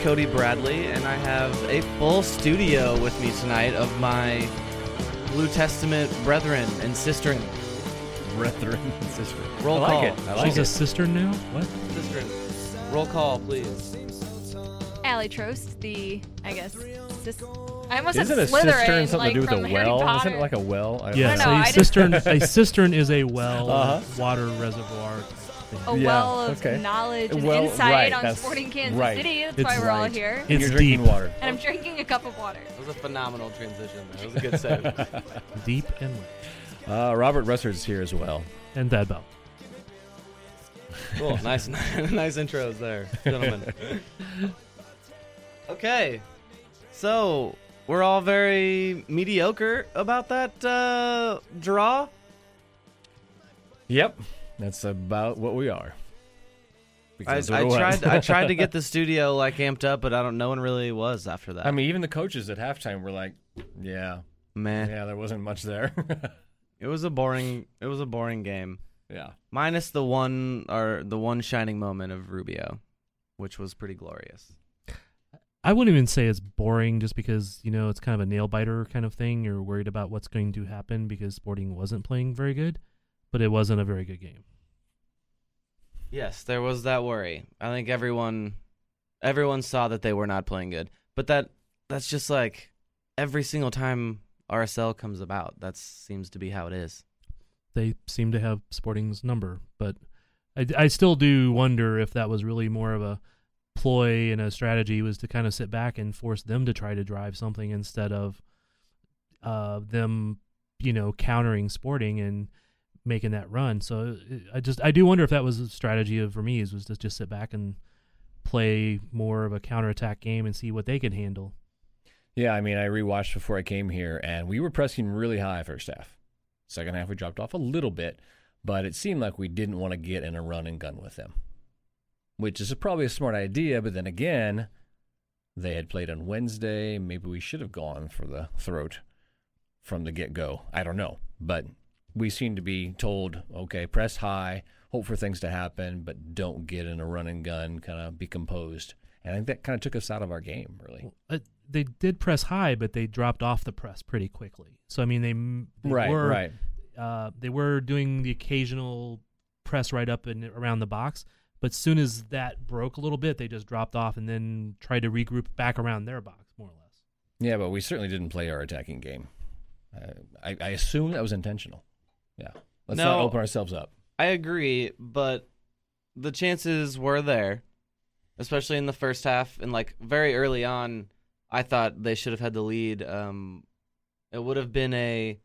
Cody Bradley, and I have a full studio with me tonight of my Blue Testament brethren and sistren. Brethren and sisters. Roll I like call. it. I like She's a it. sister now? What? Sistren. Roll call, please. Aly Trost, the I guess sis- I almost Isn't a said Slytherin, cistern something like to do with from a Harry well? Potter. Isn't it like a well? I Yes, know, a I just- cistern. a cistern is a well Uh-huh. water reservoir. Thing. a Yeah, well of okay. knowledge and Well, insight right, on that's sporting Kansas right. City. That's It's why we're all right. here. And you're drinking deep. water. and I'm drinking a cup of water. It was a phenomenal transition. That was a good save. Deep and wet. Uh, Robert Russard's here as well. And Thad Bell. cool. Nice, nice intros there, gentlemen. Okay, so we're all very mediocre about that uh, draw. Yep, that's about what we are. I, Because I tried. I tried to get the studio like amped up, but I don't. No one really was after that. I mean, even the coaches at halftime were like, "Yeah, man, yeah, there wasn't much there." It was a boring. It was a boring game, yeah, minus the one or the one shining moment of Rubio, which was pretty glorious. I wouldn't even say it's boring just because, you know, it's kind of a nail biter kind of thing. You're worried about what's going to happen because Sporting wasn't playing very good, but it wasn't a very good game. Yes, there was that worry. I think everyone everyone saw that they were not playing good. But that that's just like every single time RSL comes about. That seems to be how it is. They seem to have Sporting's number, but I, I still do wonder if that was really more of a ploy and a strategy was to kind of sit back and force them to try to drive something instead of uh, them, you know, countering Sporting and making that run. So uh, I just I do wonder if that was a strategy of Vermes was to just sit back and play more of a counterattack game and see what they could handle. yeah. I mean, I rewatched before I came here, and we were pressing really high first half. Second half, we dropped off a little bit, but it seemed like we didn't want to get in a run and gun with them, which is probably a smart idea. But then again, they had played on Wednesday. Maybe we should have gone for the throat from the get go. I don't know. But we seem to be told, okay, press high, hope for things to happen, but don't get in a run and gun, kind of be composed. And I think that kind of took us out of our game, really. Uh, they did press high, but they dropped off the press pretty quickly. So I mean, they, they right, were right. uh, they were doing the occasional press right up and around the box, but as soon as that broke a little bit, they just dropped off and then tried to regroup back around their box, more or less. Yeah, but we certainly didn't play our attacking game. Uh, I, I assume that was intentional. Yeah. Let's not open ourselves up. I agree, but the chances were there, especially in the first half and like very early on. I thought they should have had the lead. Um, it would have been a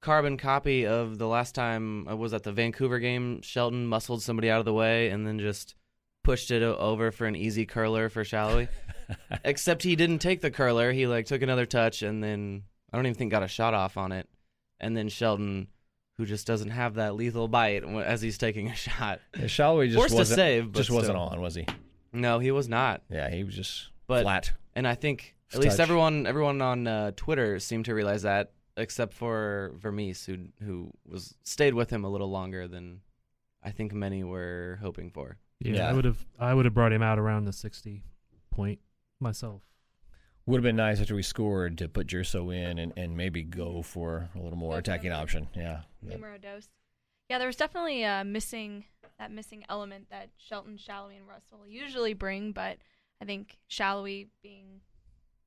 carbon copy of the last time I was at the Vancouver game. Shelton muscled somebody out of the way and then just pushed it o- over for an easy curler for Salloi. Except he didn't take the curler. He like took another touch and then I don't even think got a shot off on it. And then Shelton, who just doesn't have that lethal bite as he's taking a shot. Yeah, Salloi just Forced wasn't, save, but just wasn't on, was he? No, he was not. Yeah, he was just But flat. and I think at Touch. least everyone everyone on uh, Twitter seemed to realize that, except for Vermes, who who was stayed with him a little longer than I think many were hoping for. Yeah, Yeah. I would have I would have brought him out around the sixty point myself. Would have been nice after we scored to put Gerso in and, and maybe go for a little more attacking option. Yeah. Numero dos. Yeah, there was definitely uh, missing that missing element that Shelton, Salloi, and Russell usually bring, but I think Salloi being,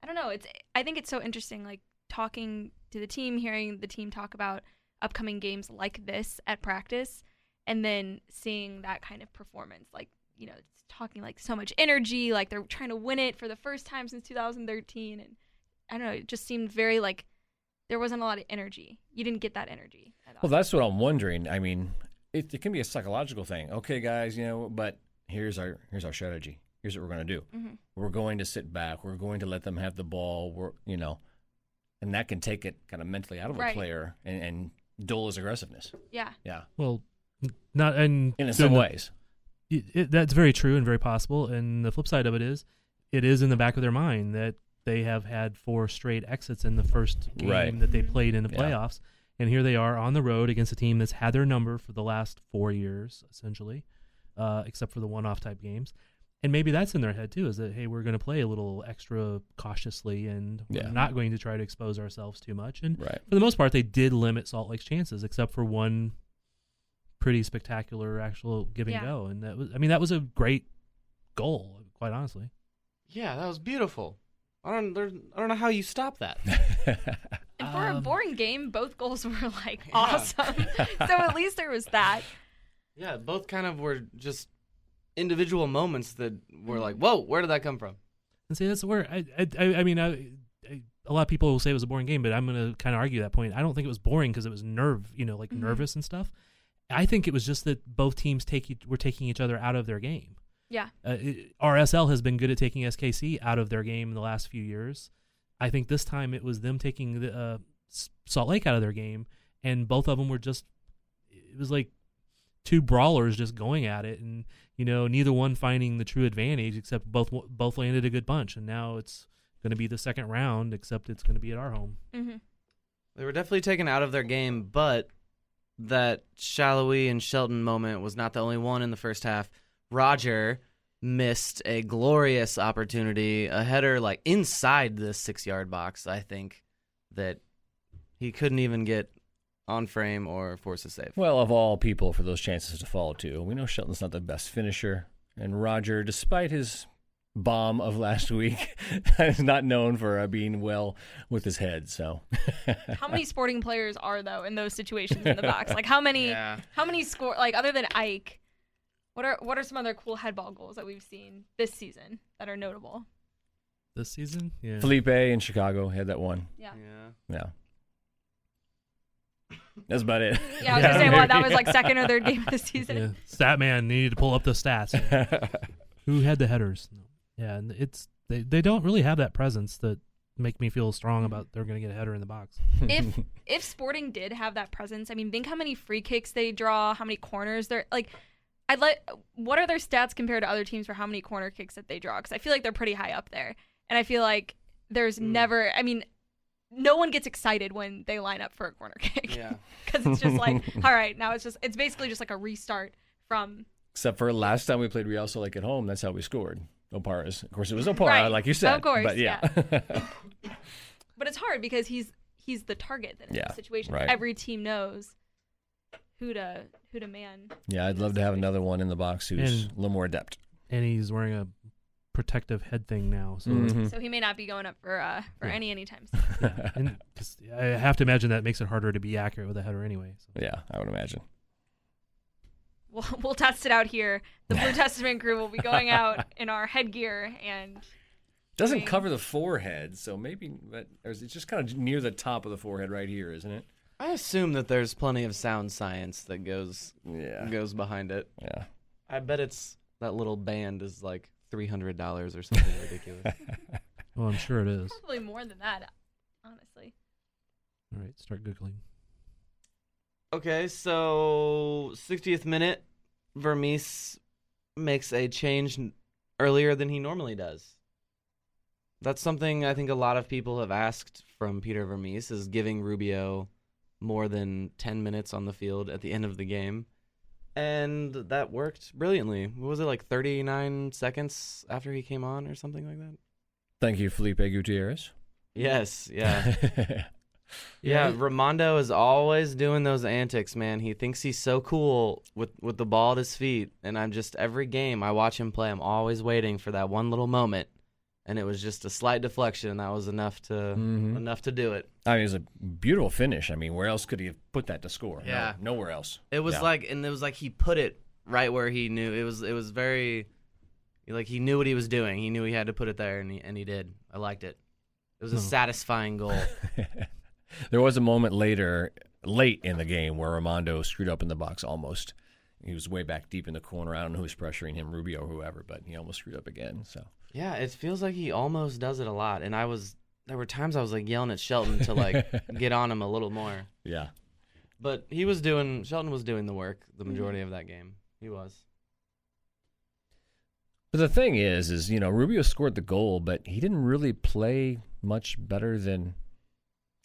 I don't know, it's I think it's so interesting, like talking to the team, hearing the team talk about upcoming games like this at practice, and then seeing that kind of performance, like you know, talking like so much energy, like they're trying to win it for the first time since 2013, and I don't know, it just seemed very like there wasn't a lot of energy. You didn't get that energy. I. Well, that's what I'm wondering. I mean, it, it can be a psychological thing. Okay, guys, you know, but here's our here's our strategy. Here's what we're going to do. Mhm. We're going to sit back. We're going to let them have the ball. We're you know, and that can take it kind of mentally out of a player and, and dull his aggressiveness. Yeah. Yeah, Well, not and in some the- ways. It, it, that's very true and very possible. And the flip side of it is, it is in the back of their mind that they have had four straight exits in the first game Right. that they played in the Yeah. playoffs, and here they are on the road against a team that's had their number for the last four years, essentially, uh, except for the one-off type games. And maybe that's in their head too, is that hey, we're going to play a little extra cautiously, and Yeah. we're not going to try to expose ourselves too much. And Right. for the most part, they did limit Salt Lake's chances, except for one pretty spectacular actual give and Yeah. go, and that was I mean that was a great goal, quite honestly. Yeah, that was beautiful. I don't. There, I don't know how you stop that. And for a Um, boring game, both goals were like Yeah. awesome. so at least there was that. Yeah, both kind of were just individual moments that were like, "Whoa, where did that come from?" And see, that's where I I, I, I mean I, I, a lot of people will say it was a boring game, but I'm going to kind of argue that point. I don't think it was boring because it was nerve, you know, like Mhm. nervous and stuff. I think it was just that both teams take were taking each other out of their game. Yeah. Uh, it, RSL has been good at taking SKC out of their game in the last few years. I think this time it was them taking the uh, Salt Lake out of their game, and both of them were just. It was like two brawlers just going at it, and you know neither one finding the true advantage, except both both landed a good punch, and now it's going to be the second round, except it's going to be at our home. hmm They were definitely taken out of their game, but that Salloi and Shelton moment was not the only one in the first half. Roger missed a glorious opportunity, a header like inside the six yard box, I think, that he couldn't even get on frame or force a save. Well, of all people for those chances to fall to, we know Shelton's not the best finisher, and Roger, despite his bomb of last week, is not known for uh, being well with his head. So, How many sporting players are though in those situations in the box? Like how many? Yeah. How many score? Like other than Ike, what are what are some other cool headball goals that we've seen this season that are notable? This season, yeah. Felipe in Chicago had that one. Yeah. Yeah. Yeah, that's about it. Yeah, I was gonna say what that was like second or third game of the season. Yeah. Statman needed to pull up the stats. Who had the headers? Yeah, and it's they they don't really have that presence that make me feel strong about they're going to get a header in the box. if if Sporting did have that presence, I mean, think how many free kicks they draw, how many corners they're like. I'd like. What are their stats compared to other teams for how many corner kicks that they draw? Because I feel like they're pretty high up there, and I feel like there's Mm. never. I mean, no one gets excited when they line up for a corner kick. Yeah. because it's just like, all right, now it's just it's basically just like a restart from. Except for last time we played Real Salt Lake at home, that's how we scored. Opara's, of course, it was Opara, Right. like you said. Of course, but yeah, But it's hard because he's he's the target then in Yeah, this situation. right. Every team knows who to who to man. yeah. I'd love to have another one in the box who's And- a little more adept. And he's wearing a protective head thing now, so Mhm. So he may not be going up for uh for Yeah. any anytime soon. and 'cause I have to imagine that makes it harder to be accurate with a header anyway. So. yeah, I would imagine. We'll we'll test it out here. The Blue Testament crew will be going out in our headgear and Doesn't Right. cover the forehead, so maybe that or is it just kind of near the top of the forehead right here, isn't it? I assume that there's plenty of sound science that goes Yeah, goes behind it. yeah. I bet it's that little band is like three hundred dollars or something ridiculous. Well, I'm sure it is. probably more than that, honestly. All right, start googling. Okay, so 60th minute, Vermes makes a change earlier than he normally does. That's something I think a lot of people have asked from Peter Vermes is giving Rubio more than 10 minutes on the field at the end of the game. And that worked brilliantly. What was it like 39 seconds after he came on or something like that? Thank you, Felipe Gutierrez. Yes, yeah. Yeah, Rimando is always doing those antics, man. He thinks he's so cool with with the ball at his feet, and I'm just every game I watch him play, I'm always waiting for that one little moment, and it was just a slight deflection, and that was enough to Mhm. enough to do it. I mean, it was a beautiful finish. I mean, where else could he have put that to score? No- Yeah. nowhere else. It was Yeah. like, and it was like he put it right where he knew it was. It was very, like he knew what he was doing. He knew he had to put it there, and he and he did. I liked it. It was a Oh. satisfying goal. there was a moment later, late in the game, where Rimando screwed up in the box almost. he was way back deep in the corner. I don't know who was pressuring him, Rubio or whoever, but he almost screwed up again. So Yeah, it feels like he almost does it a lot. And I was there were times I was like yelling at Shelton to like get on him a little more. yeah, But he was doing Shelton was doing the work the majority of that game. He was. But the thing is, is you know Rubio scored the goal, but he didn't really play much better than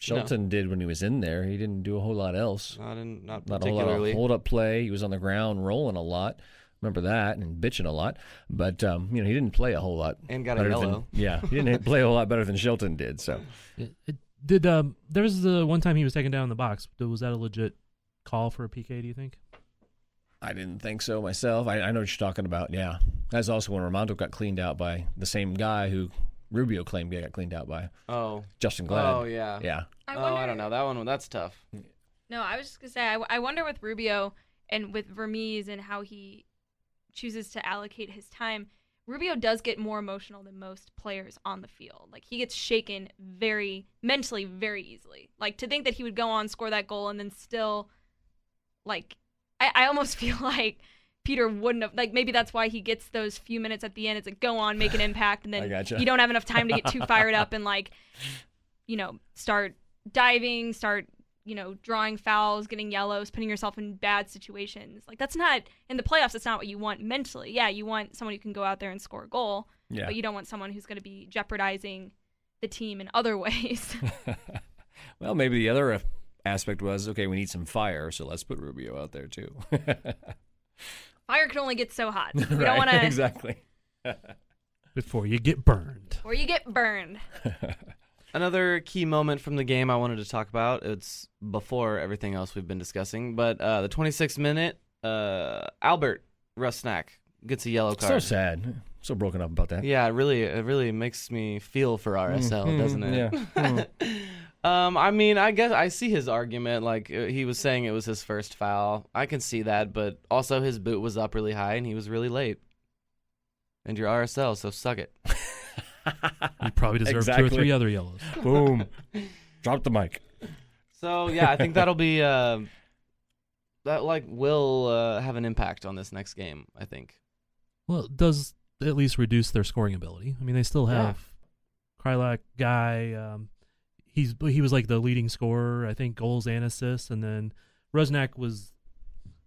Shelton did when he was in there. He didn't do a whole lot else. Not in not, Not a whole lot of hold up play. He was on the ground rolling a lot. Remember that and bitching a lot. But um, you know he didn't play a whole lot. And got a better than- yellow. yeah, he didn't play a whole lot better than Shelton did. So It, it did um there was the one time he was taken down in the box. Was that a legit call for a PK? Do you think? I didn't think so myself. I, I know what you're talking about. Yeah, that's also when Rimando got cleaned out by the same guy who Rubio claimed he got cleaned out by Oh. Justen Glad. Oh yeah. Yeah, I oh, wonder, I don't know. That one that's tough. No, I was just gonna say I, I wonder with Rubio and with Vermes and how he chooses to allocate his time. Rubio does get more emotional than most players on the field. Like he gets shaken very mentally very easily. Like to think that he would go on score that goal and then still like I, I almost feel like Peter wouldn't have like maybe that's why he gets those few minutes at the end. It's like go on, make an impact, and then gotcha. you don't have enough time to get too fired up and like you know start diving, start you know drawing fouls, getting yellows, putting yourself in bad situations. Like that's not in the playoffs. That's not what you want mentally. Yeah, you want someone who can go out there and score a goal, yeah. but you don't want someone who's going to be jeopardizing the team in other ways. well, maybe the other aspect was okay. We need some fire, so let's put Rubio out there too. Fire can only get so hot. We Right, don't want to, exactly. Before you get burned. or you get burned. Another key moment from the game I wanted to talk about. It's before everything else we've been discussing, but uh, the 26th minute, uh, Albert Rusnak gets a yellow card. So sad. So broken up about that. Yeah, it really, it really makes me feel for RSL, Mhm, doesn't it? yeah. Um, I mean, I guess I see his argument. Like uh, he was saying, it was his first foul. I can see that, but also his boot was up really high and he was really late. And you're RSL, so suck it. You probably deserve two or three other yellows. Boom. Drop the mic. So yeah, I think that'll be uh, that like will uh, have an impact on this next game. I think. Well, it does at least reduce their scoring ability. I mean, they still Yeah. have Kreilach guy. Um, he's he was like the leading scorer, I think, goals and assists, and then Rusnak was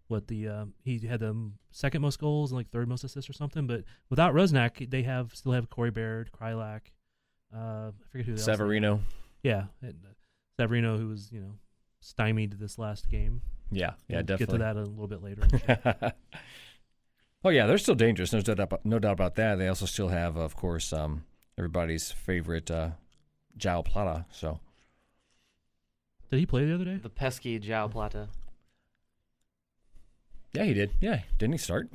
what the um, he had the second most goals and like third most assists or something. But without Rusnak, they have still have Corey Baird, Kreilach. Uh, I forget who. Savarino. Yeah, and, uh, Savarino, who was you know stymied this last game. Yeah, yeah, We'll definitely. Get to that a little bit later. oh yeah, they're still dangerous. No doubt, about, no doubt about that. They also still have, of course, um, everybody's favorite uh, Joao Plata. So Did he play the other day? The pesky Joao Plata. yeah, he did. Yeah, didn't he start?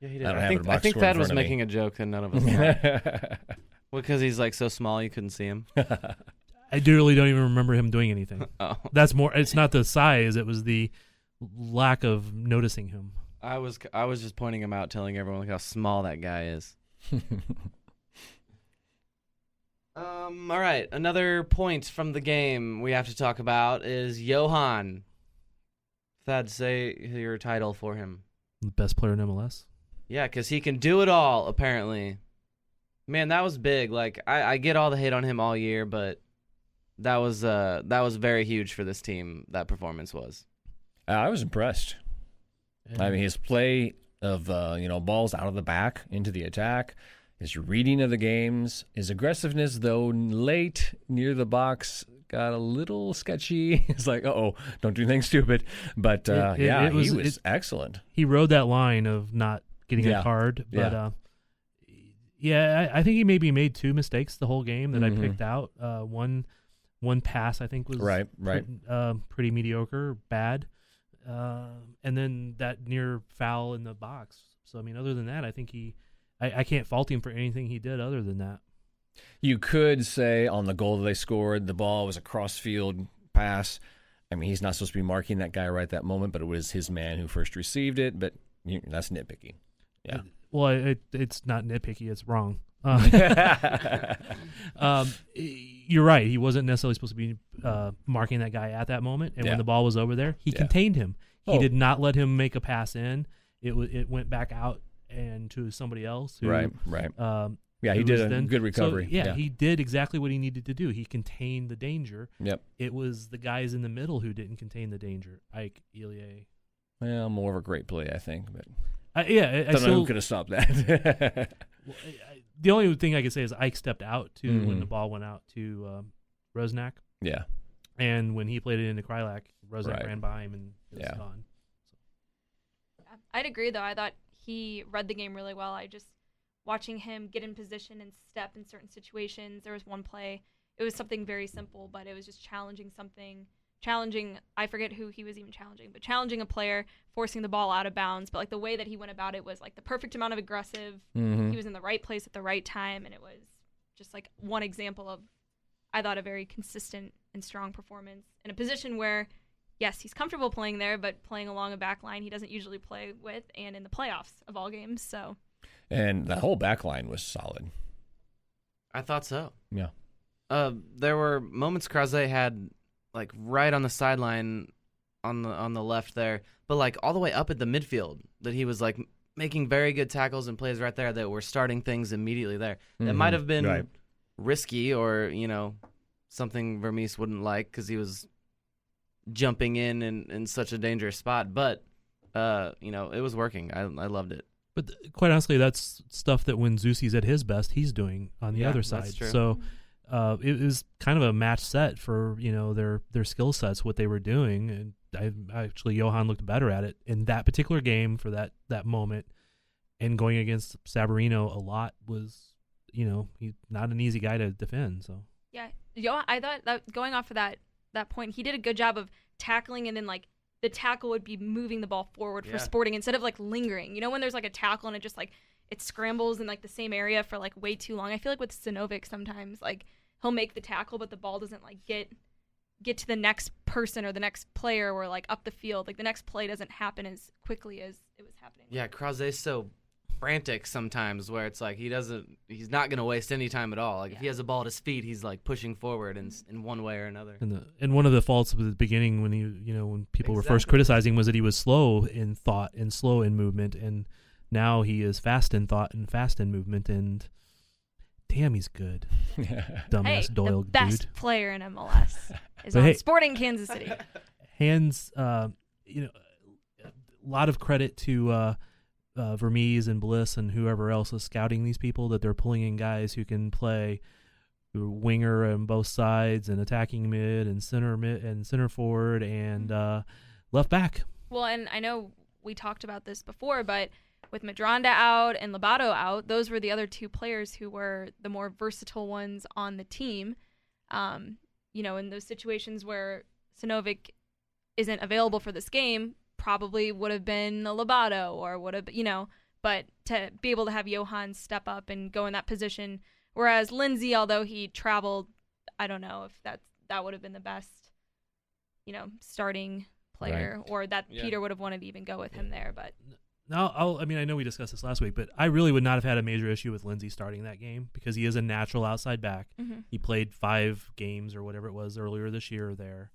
Yeah, he did. I don't I think, I think score Thad was front of me. making a joke and none of us. thought. because he's like so small, you couldn't see him. I really don't even remember him doing anything. Oh, That's more. It's not the size. It was the lack of noticing him. I was I was just pointing him out, telling everyone like how small that guy is. Um. All right. Another point from the game we have to talk about is Yohan. Thad, say your title for him. The best player in MLS. Yeah, because he can do it all. Apparently, man, that was big. Like I, I get all the hate on him all year, but that was uh that was very huge for this team. That performance was. Uh, I was impressed. I mean, his play of uh, you know balls out of the back into the attack, his reading of the games, his aggressiveness though late near the box got a little sketchy. It's like, oh, don't do anything stupid. But uh, It- it- yeah, it was- he was excellent. he rode that line of not getting Yeah. a card, but Yeah. uh, yeah, I, I think he maybe made two mistakes the whole game that Mhm. I picked out. Uh, one, one pass I think was Right, right. pretty, uh, pretty mediocre, bad, uh, and then that near foul in the box. So I mean, other than that, I think he, I, I can't fault him for anything he did other than that. You could say on the goal that they scored, the ball was a cross-field pass. I mean, he's not supposed to be marking that guy right that moment, but it was his man who first received it. But you, that's nitpicking. Yeah. Well, it, it's not nitpicky; it's wrong. Uh, um, you're right. He wasn't necessarily supposed to be uh, marking that guy at that moment. And Yeah. when the ball was over there, he Yeah. contained him. He Oh. did not let him make a pass in. It w- it went back out and to somebody else. Who, right, right. Um, Yeah, he did was a then- good so, recovery. yeah, he did exactly what he needed to do. He contained the danger. Yep. It was the guys in the middle who didn't contain the danger. Ike, Ilie. Well, more of a great play, I think, but I, yeah, I, I don't know still, who could have stopped that. Well, I- I- the only thing I could say is Ike stepped out too when Mhm. the ball went out to um, Rusnak, yeah, and when he played it into Kreilach, Rusnak Right. ran by him and it was Yeah. gone. I'd agree though. I thought he read the game really well. I just watching him get in position and step in certain situations. There was one play. It was something very simple, but it was just challenging something, challenging. I forget who he was even challenging, but challenging a player, forcing the ball out of bounds. But like the way that he went about it was like the perfect amount of aggressive. hmm He was in the right place at the right time, and it was just like one example of, I thought, a very consistent and strong performance in a position where, yes, he's comfortable playing there, but playing along a back line he doesn't usually play with, and in the playoffs of all games. So and the whole back line was solid. I thought so. Yeah. Uh, there were moments Krause had like right on the sideline on the on the left there, but like all the way up at the midfield that he was like making very good tackles and plays right there that were starting things immediately there. That Mhm. might have been Right. risky or you know something Vermes wouldn't like because he was jumping in, in in such a dangerous spot, but uh, you know it was working. I I loved it. But th- quite honestly, that's stuff that when Zusi's at his best, he's doing on the Yeah, other that's side. true. So uh, it was kind of a match set for you know their their skill sets, what they were doing, and I actually Yohan looked better at it in that particular game for that that moment, and going against Savarino a lot was you know he's not an easy guy to defend. So yeah, Yo, I thought that going off of that that point, he did a good job of tackling, and then like the tackle would be moving the ball forward for Yeah. Sporting instead of like lingering. You know when there's like a tackle and it just like it scrambles in like the same area for like way too long. I feel like with Sinovic sometimes like he'll make the tackle, but the ball doesn't like get get to the next person or the next player or like up the field. Like the next play doesn't happen as quickly as it was happening. Yeah, Krause's so frantic sometimes where it's like he doesn't he's not going to waste any time at all. Like if he has a ball at his feet, he's like pushing forward in in one way or another. and the and one of the faults at the beginning when he you know when people were first criticizing was that he was slow in thought and slow in movement, and now he is fast in thought and fast in movement, and damn, he's good. Dumbass Hey, Doyle the best dude. player in MLS is But on hey- Sporting Kansas City. hands uh, you know a lot of credit to uh, uh, Vermes and Bliss and whoever else is scouting these people that they're pulling in guys who can play winger on both sides and attacking mid and center mid and center forward and uh, left back. Well, and I know we talked about this before, but with Medranda out and Lobato out, those were the other two players who were the more versatile ones on the team. Um, you know, in those situations where Sinovic isn't available for this game, probably would have been a Lobato or would have, you know, but to be able to have Yohan step up and go in that position, whereas Lindsay, although he traveled, I don't know if that's that would have been the best, you know, starting player, or that Yeah. Peter would have wanted to even go with him there. But Now, I'll, I mean, I know we discussed this last week, but I really would not have had a major issue with Lindsay starting that game because he is a natural outside back. Mm-hmm. He played five games or whatever it was earlier this year there.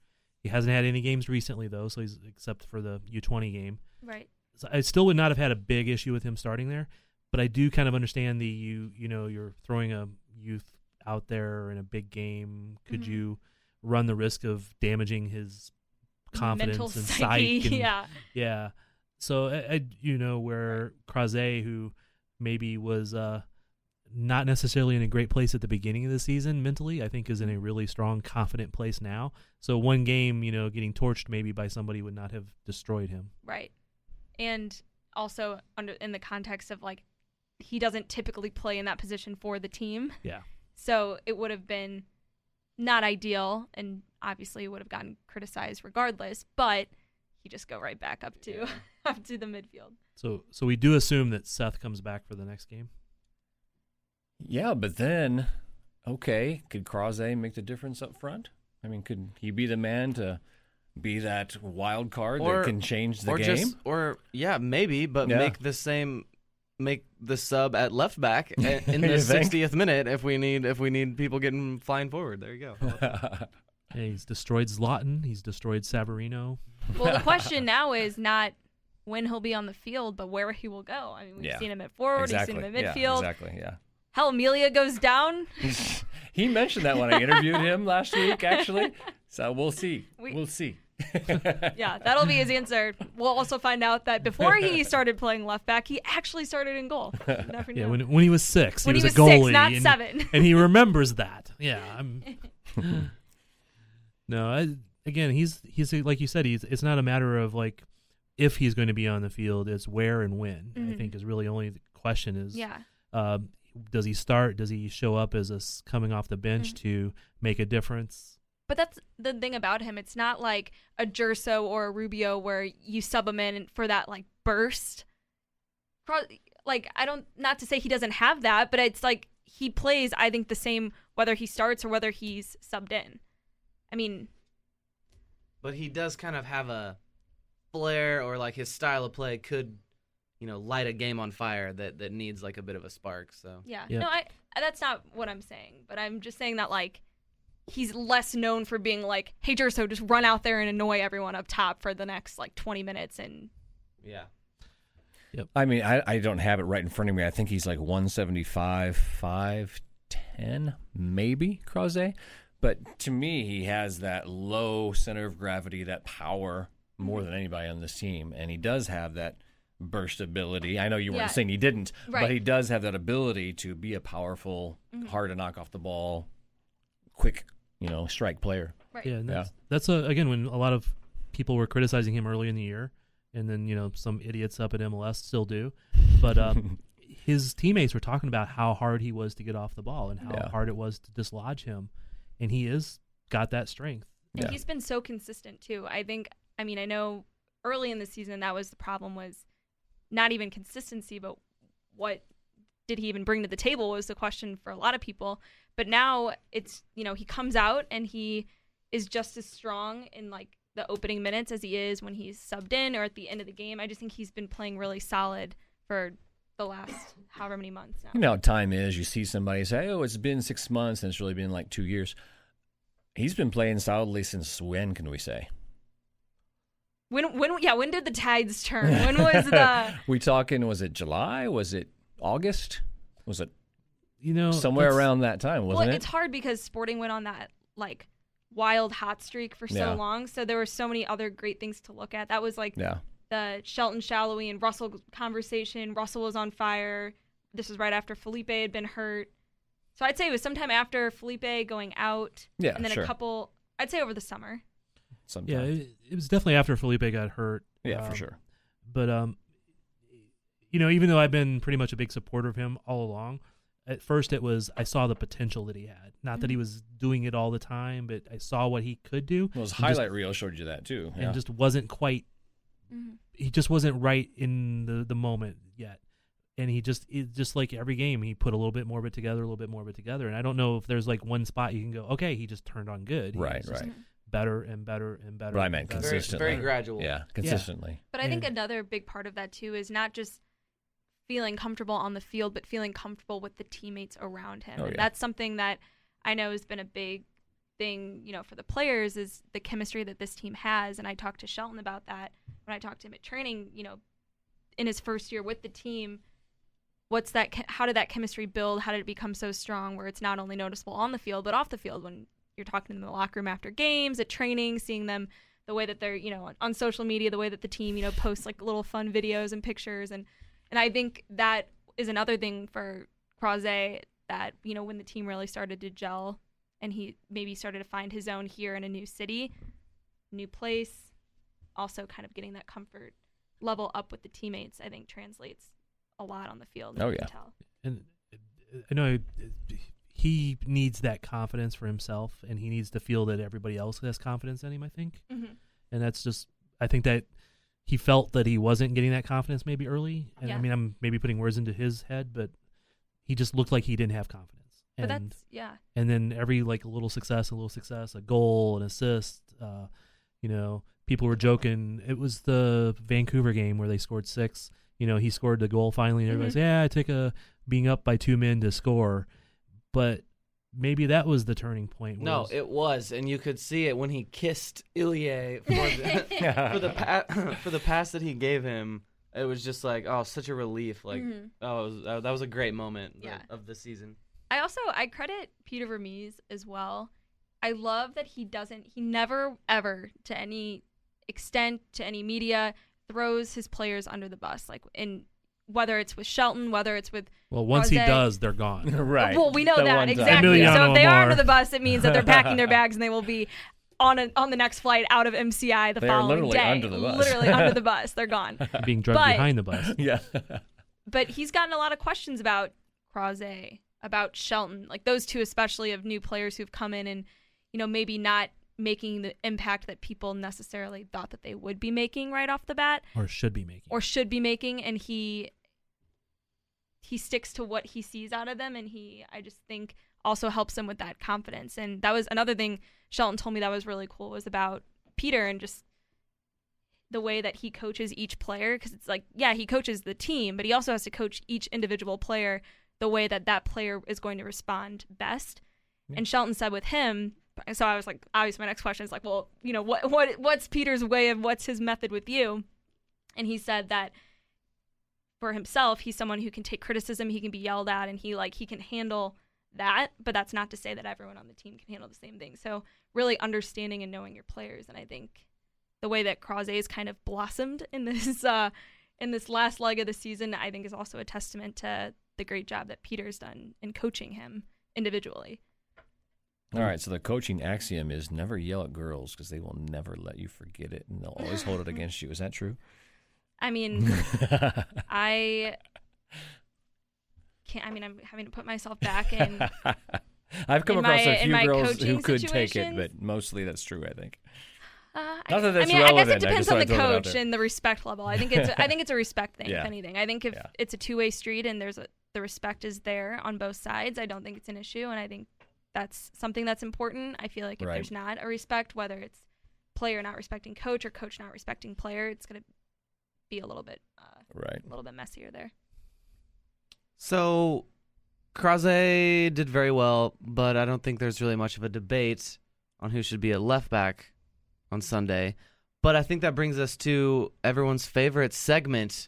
He hasn't had any games recently though, so he's except for the U20 game. right, So I still would not have had a big issue with him starting there, but I do kind of understand the you you know you're throwing a youth out there in a big game. Could Mhm. you run the risk of damaging his confidence mental and psyche, psyche? And, yeah, yeah. So I, I you know where Krause, who maybe was uh, not necessarily in a great place at the beginning of the season mentally, I think is in a really strong, confident place now. So one game, you know, getting torched maybe by somebody would not have destroyed him. right, and also under in the context of like he doesn't typically play in that position for the team. Yeah. So it would have been not ideal, and obviously would have gotten criticized regardless. But he just go right back up to up to the midfield. So so we do assume that Seth comes back for the next game. Yeah, but then, okay, could Krause make the difference up front? I mean, could he be the man to be that wild card Or- that can change the or game? just or yeah, maybe, but Yeah. make the same make the sub at left back in the 60th minute if we need if we need people getting flying forward. There you go. Yeah, he's destroyed Zlatan. He's destroyed Savarino. Well, the question now is not when he'll be on the field, but where he will go. I mean, we've Yeah. seen him at forward, exactly. we've seen him at Yeah, midfield. exactly. Yeah. Hell, Amelia goes down. he mentioned that when I interviewed him last week, actually. So we'll see. We- we'll see. Yeah, that'll be his answer. We'll also find out that before he started playing left back, he actually started in goal. Never Yeah, know. when when he was six, When he he was a was goalie, six, not and, seven. and he remembers that. Yeah, I'm. no, I, again, he's he's like you said, he's it's not a matter of like if he's going to be on the field; it's where and when. I Mhm. think is really only the question is. yeah. Um, does he start? Does he show up as a coming off the bench Mhm. to make a difference? But that's the thing about him. It's not like a Gerso or a Rubio where you sub him in for that like burst. Like I don't, not to say he doesn't have that, but it's like he plays. I think the same whether he starts or whether he's subbed in. I mean, But he does kind of have a flair or like his style of play could, you know, light a game on fire that that needs like a bit of a spark. So yeah, Yeah. no, I that's not what I'm saying. But I'm just saying that like he's less known for being like, hey Gerso, just run out there and annoy everyone up top for the next like 20 minutes and yeah. yep I mean, I, I don't have it right in front of me. I think he's like 175, 5'10, maybe, Croizet. But to me, he has that low center of gravity, that power more mm-hmm. than anybody on this team. And he does have that burst ability. I know you weren't Yeah. saying he didn't, but he does have that ability to be a powerful, Mhm. hard to knock off the ball, quick, you know, strike player. right. Yeah, and Yeah. that's, that's a, again when a lot of people were criticizing him early in the year, and then you know some idiots up at MLS still do, but um, his teammates were talking about how hard he was to get off the ball and how Yeah. hard it was to dislodge him, and he is got that strength. And Yeah. he's been so consistent too. I think I mean, I know early in the season that was the problem was not even consistency, but what did he even bring to the table was the question for a lot of people. But now it's, you know, he comes out and he is just as strong in like the opening minutes as he is when he's subbed in or at the end of the game. I just think he's been playing really solid for the last however many months now. You know time is. You see somebody say, "Oh, it's been six months," and it's really been like two years. He's been playing solidly since when? Can we say? When when yeah, when did the tides turn? When was the we talking? Was it July? Was it August? Was it You know, somewhere around that time? Wasn't well, it? it's hard because Sporting went on that like wild hot streak for so Yeah. long, so there were so many other great things to look at. That was like yeah, the Shelton Salloi and Russell conversation. Russell was on fire. This was right after Felipe had been hurt. So I'd say it was sometime after Felipe going out, yeah, and then sure. a couple. I'd say over the summer. Sometime. Yeah, it, it was definitely after Felipe got hurt. yeah, um, for sure. But um, you know, even though I've been pretty much a big supporter of him all along, at first it was I saw the potential that he had. Not that he Mhm. was doing it all the time, but I saw what he could do. Well, his and just- highlight reel showed you that too. Yeah. and just wasn't quite. He just wasn't right in the the moment yet, and he just it, just like every game he put a little bit more of it together, a little bit more of it together. And I don't know if there's like one spot you can go, okay, he just turned on good. He right, was just right. Better and better and better. But I and meant better. Very, Consistently. very gradual. Yeah, consistently. But I think And- another big part of that too is not just feeling comfortable on the field, but feeling comfortable with the teammates around him. Oh, and yeah. that's something that I know has been a big thing, you know, for the players is the chemistry that this team has. And I talked to Shelton about that when I talked to him at training, you know, in his first year with the team. What's that? How did that chemistry build? How did it become so strong where it's not only noticeable on the field, but off the field when you're talking to them in the locker room after games, at training, seeing them the way that they're you know on, on social media the way that the team you know posts like little fun videos and pictures and and i think that is another thing for Croizet that you know when the team really started to gel and he maybe started to find his own here in a new city new place also kind of getting that comfort level up with the teammates i think translates a lot on the field Oh, yeah. tell. and uh, I know he needs that confidence for himself, and he needs to feel that everybody else has confidence in him. I think, Mhm. and that's just I think that he felt that he wasn't getting that confidence maybe early. And I mean, I'm maybe putting words into his head, but he just looked like he didn't have confidence. but And that's yeah and then every like a little success, a little success, a goal, an assist. Uh, you know, people were joking. It was the Vancouver game where they scored six. You know, he scored the goal finally, and everybody's Mhm. yeah, I take a being up by two men to score, but maybe that was the turning point. No, was- it was, and you could see it when he kissed Ilya for the for the pa- for the pass that he gave him. It was just like, oh, such a relief. Like, Mhm. oh, was, uh, that was a great moment Yeah. of, of the season. I also I credit Peter Vermes as well. I love that he doesn't he never ever to any extent to any media throws his players under the bus like in whether it's with Shelton, whether it's with well, once he does, they're gone. right. well, we know The that exactly. Emiliano So if they are under the bus, it means that they're packing their bags and they will be on a, on the next flight out of MCI the They are following literally day. under the bus. Literally under the bus. They're gone. being drugged But- behind the bus. yeah. but he's gotten a lot of questions about Croizet, about Shelton, like those two especially of new players who've come in and you know maybe not making the impact that people necessarily thought that they would be making right off the bat or should be making. or should be making and he he sticks to what he sees out of them and he I just think also helps him with that confidence. And that was another thing Shelton told me that was really cool was about Peter and just the way that he coaches each player because it's like yeah he coaches the team but he also has to coach each individual player the way that that player is going to respond best. Yeah. and Shelton said with him so I was like obviously my next question is like well you know what what what's Peter's way of what's his method with you? And he said that for himself he's someone who can take criticism he can be yelled at and he like he can handle that but that's not to say that everyone on the team can handle the same thing so really understanding and knowing your players and i think the way that Croizet kind of blossomed in this uh in this last leg of the season i think is also a testament to the great job that peter's done in coaching him individually All right. So the coaching axiom is never yell at girls because they will never let you forget it, and they'll always hold it against you. Is that true? I mean i can't i mean i'm having to put myself back in I've come in across my- a few girls who could take it, but mostly that's true. I think. Uh, Not that I, that's I mean, I guess it depends on the wanna throw that out coach and the respect level. I think it's I think it's a respect thing, Yeah. if anything. I think if Yeah. it's a two way street and there's a the respect is there on both sides, I don't think it's an issue, and I think that's something that's important. I feel like if Right. there's not a respect, whether it's player not respecting coach or coach not respecting player, it's gonna be a little bit uh, Right. a little bit messier there. So, Croizet did very well, but I don't think there's really much of a debate on who should be at left back on Sunday. But I think that brings us to everyone's favorite segment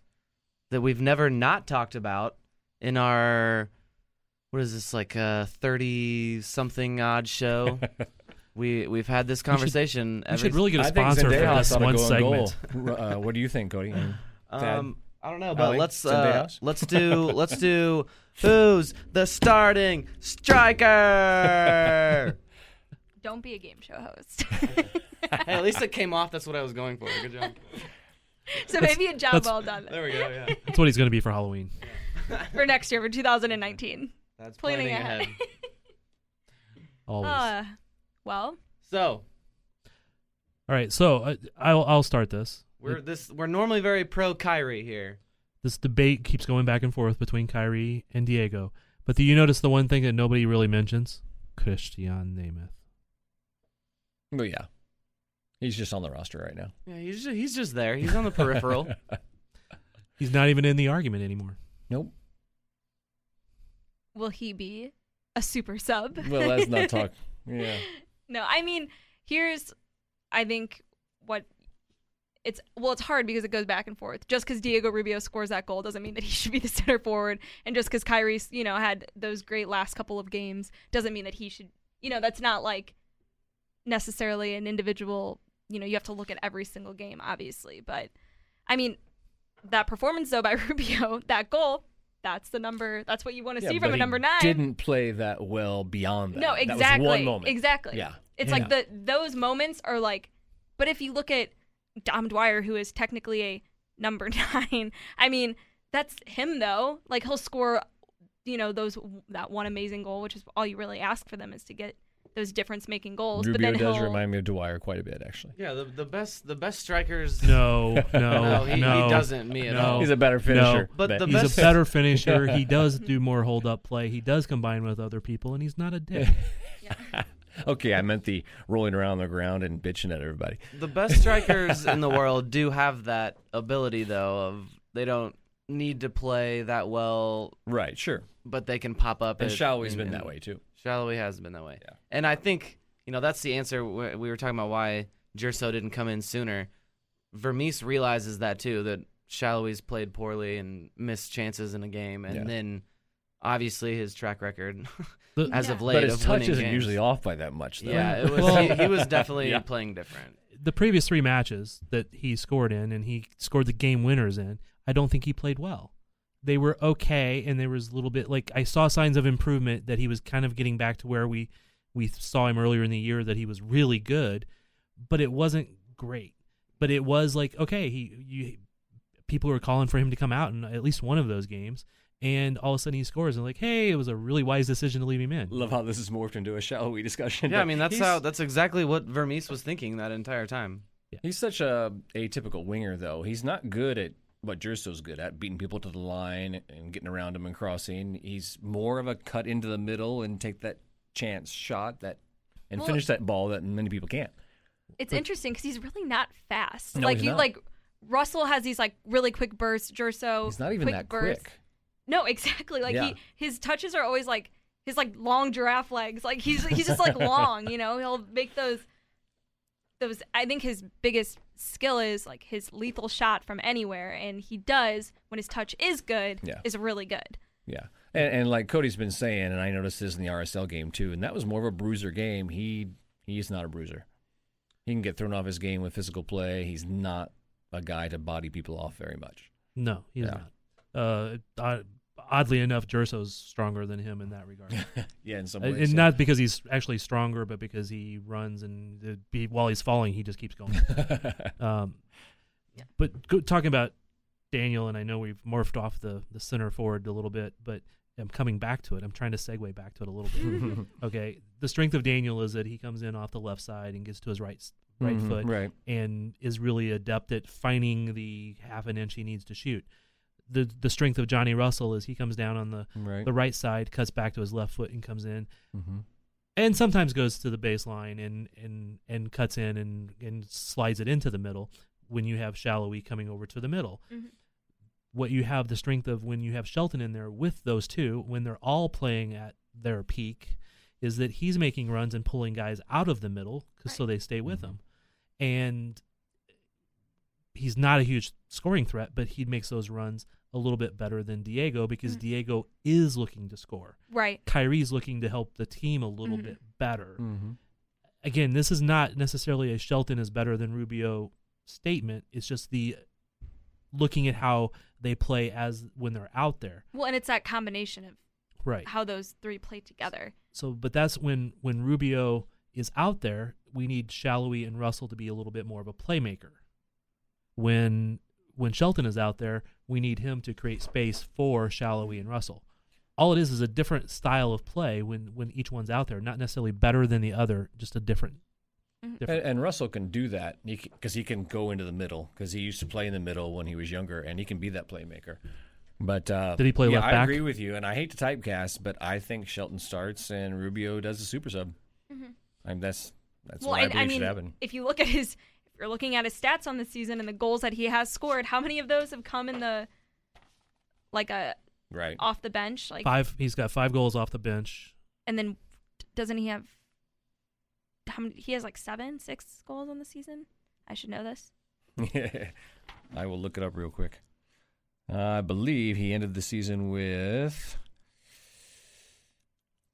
that we've never not talked about in our what is this like a thirty something odd show. we we've had this conversation. We should every- really get a I think sponsor for Zendejas this one go in segment. goal. Uh, what do you think, Cody? Um, I don't know, but Ali? let's uh, let's do let's do who's the starting striker. Don't be a game show host. hey, at least it came off. That's what I was going for. Good job. so maybe a job that's- well done There we go. Yeah, That's what he's going to be for Halloween. for next year for 2019. that's Planning planning ahead. ahead. Always. Uh, well, So All right, so uh, I'll I'll start this. we're this we're normally very pro Khiry here. This debate keeps going back and forth between Khiry and Diego. But do you notice the one thing that nobody really mentions? Kristian Nemeth. But yeah, he's just on the roster right now. Yeah, he's just, he's just there. He's on the peripheral. He's not even in the argument anymore. Nope. will he be a super sub? Well, let's not talk. Yeah. No, I mean, here's, I think what it's well, it's hard because it goes back and forth. Just because Diego Rubio scores that goal doesn't mean that he should be the center forward, and just because Khiry, you know, had those great last couple of games doesn't mean that he should. You know, that's not like necessarily an individual. You know, you have to look at every single game, obviously. But I mean, that performance though by Rubio, that goal, that's the number. That's what you want to Yeah, see from a number nine. Didn't play that well beyond that. No, That was exactly. one moment. Exactly. Yeah. It's Yeah. like the those moments are like but if you look at Dom Dwyer who is technically a number 9, I mean, that's him though. Like he'll score you know those that one amazing goal, which is all you really ask for them is to get those difference making goals. but Rubio then does he'll, remind me of Dwyer quite a bit, actually. yeah, the the best the best strikers. No, no, no, he, no. he doesn't me at No. all. He's a better finisher. No, But the He's best- a better finisher. He does do more hold up play. He does combine with other people, and he's not a dick. Yeah. okay, I meant the rolling around on the ground and bitching at everybody. The best strikers in the world do have that ability, though. Of they don't need to play that well, Right, sure. but they can pop up. And at- Salloi's in- been in- that way too. Salloi hasn't been that way. Yeah. And I think, you know, that's the answer. We we were talking about why Gerso didn't come in sooner. Vermes realizes that too, that Salloi's played poorly and missed chances in a game. And Yeah. then obviously his track record as Yeah. of late But his of touch isn't games. usually off by that much, though. Yeah, it was. Well- he, he was definitely Yeah. playing different. the previous three matches that he scored in and he scored the game winners in, I don't think he played well. They were okay, and there was a little bit like I saw signs of improvement that he was kind of getting back to where we we saw him earlier in the year that he was really good, but it wasn't great. But it was like okay, he you people were calling for him to come out in at least one of those games, and all of a sudden he scores and like hey, it was a really wise decision to leave him in. Love how this has morphed into a Salloi discussion. Yeah, I mean that's how that's exactly what Vermes was thinking that entire time. He's such a atypical winger, though. He's not good at what Gerso's good at, beating people to the line and getting around them and crossing. He's more of a cut into the middle and take that chance shot that and Well- finish that ball that many people can't. It's interesting because he's really not fast. No, like you like Russell has these like really quick bursts. Gerso He's not even quick that bursts. quick. No, exactly. Like Yeah. he his touches are always like his like long giraffe legs. Like he's he's just like long, you know. He'll make those those I think his biggest skill is like his lethal shot from anywhere and he does when his touch is good Yeah. is really good. Yeah. And, and like Cody's been saying, and I noticed this in the RSL game too, and that was more of a bruiser game. He he's not a bruiser. He can get thrown off his game with physical play. He's not a guy to body people off very much. No, he's Yeah. not. Uh, odd- oddly enough, Gerso's stronger than him in that regard. yeah, in some Uh, ways. and yeah. not because he's actually stronger, but because he runs and uh, be, while he's falling, he just keeps going. um, But go, talking about Daniel, and I know we've morphed off the, the center forward a little bit, but I'm coming back to it. I'm trying to segue back to it a little bit. okay, the strength of Daniel is that he comes in off the left side and gets to his right s- right Mhm, foot Right. and is really adept at finding the half an inch he needs to shoot. The the strength of Johnny Russell is he comes down on the, Right. the right side, cuts back to his left foot, and comes in hmm and sometimes goes to the baseline and and and cuts in and and slides it into the middle when you have Salloi coming over to the middle. Mhm. What you have the strength of when you have Shelton in there with those two, when they're all playing at their peak, is that he's making runs and pulling guys out of the middle 'cause so they stay with Mhm. him, and he's not a huge scoring threat, but he makes those runs a little bit better than Diego because Mhm. Diego is looking to score. Right. Khiry's looking to help the team a little Mhm. bit better. hmm Again, this is not necessarily a Shelton is better than Rubio statement. It's just the looking at how they play as when they're out there. Well, and it's that combination of Right. how those three play together. So, but that's when when Rubio is out there, we need Salloi and Russell to be a little bit more of a playmaker. When when Shelton is out there, we need him to create space for Salloi and Russell. All it is is a different style of play when when each one's out there, not necessarily better than the other, just a different. Mhm. different. And, and Russell can do that because he can go into the middle because he used to play in the middle when he was younger, and he can be that playmaker. But uh, Did he play yeah, left I back? agree with you, and I hate to typecast, but I think Shelton starts and Rubio does the super sub. Mhm. I mean, that's that's well, what I and believe I mean, should happen. if you look at his, if you're looking at his stats on the season and the goals that he has scored, how many of those have come in the, like a Right. off the bench, like, Five. He's got five goals off the bench. and then doesn't he have? How many? He has like seven, six goals on the season. I should know this. I will look it up real quick. I believe he ended the season with.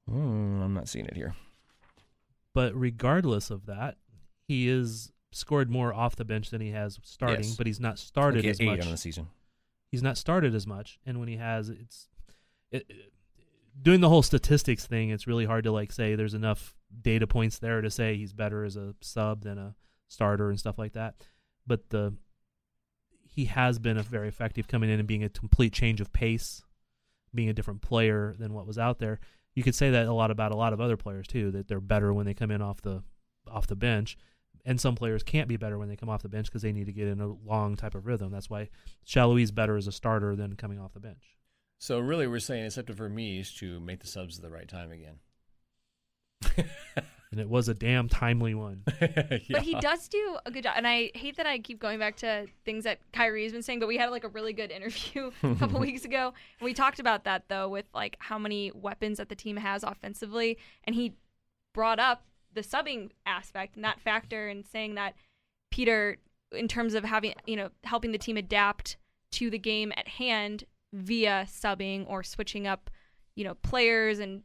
Hmm, I'm not seeing it here. But regardless of that, he is scored more off the bench than he has starting. Yes. But he's not started He as eight much. on the season. he's not started as much and when he has it's it, it- doing the whole statistics thing it's really hard to like say there's enough data points there to say he's better as a sub than a starter and stuff like that but the he has been a very effective coming in and being a complete change of pace being a different player than what was out there you could say that a lot about a lot of other players too that they're better when they come in off the off the bench and some players can't be better when they come off the bench because they need to get in a long type of rhythm that's why Salloi's better as a starter than coming off the bench. So really, we're saying it's up to Vermes to make the subs at the right time again. and it was a damn timely one. But he does do a good job. And I hate that I keep going back to things that Khiry's been saying, but we had like a really good interview a couple weeks ago. And we talked about that though, with like how many weapons that the team has offensively. And he brought up the subbing aspect and that factor and saying that Peter, in terms of having, you know, helping the team adapt to the game at hand via subbing or switching up, you know, players and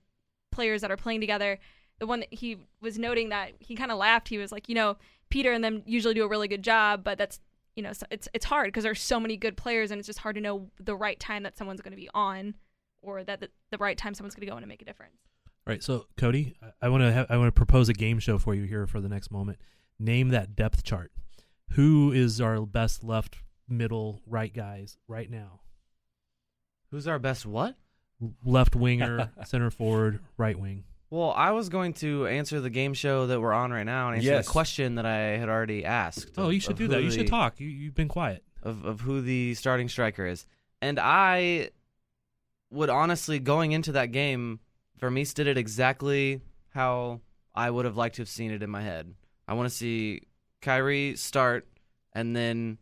players that are playing together. The one that he was noting that he kind of laughed. He was like, you know, Peter and them usually do a really good job, but that's you know, it's it's hard because there's so many good players and it's just hard to know the right time that someone's going to be on or that the, the right time someone's going to go in and make a difference. All right, so Cody, I- I want to I want to propose a game show for you here for the next moment. Name that depth chart. Who is our best left, middle, right guys right now? Who's our best what? Left winger, center forward, right wing. Well, I was going to answer the game show that we're on right now and answer Yes. the question that I had already asked. Oh, of- you should of do who that. You should the- talk. You you've been quiet. of of who the starting striker is. And I would honestly going into that game, Vermes did it exactly how I would have liked to have seen it in my head. I want to see Khiry start and then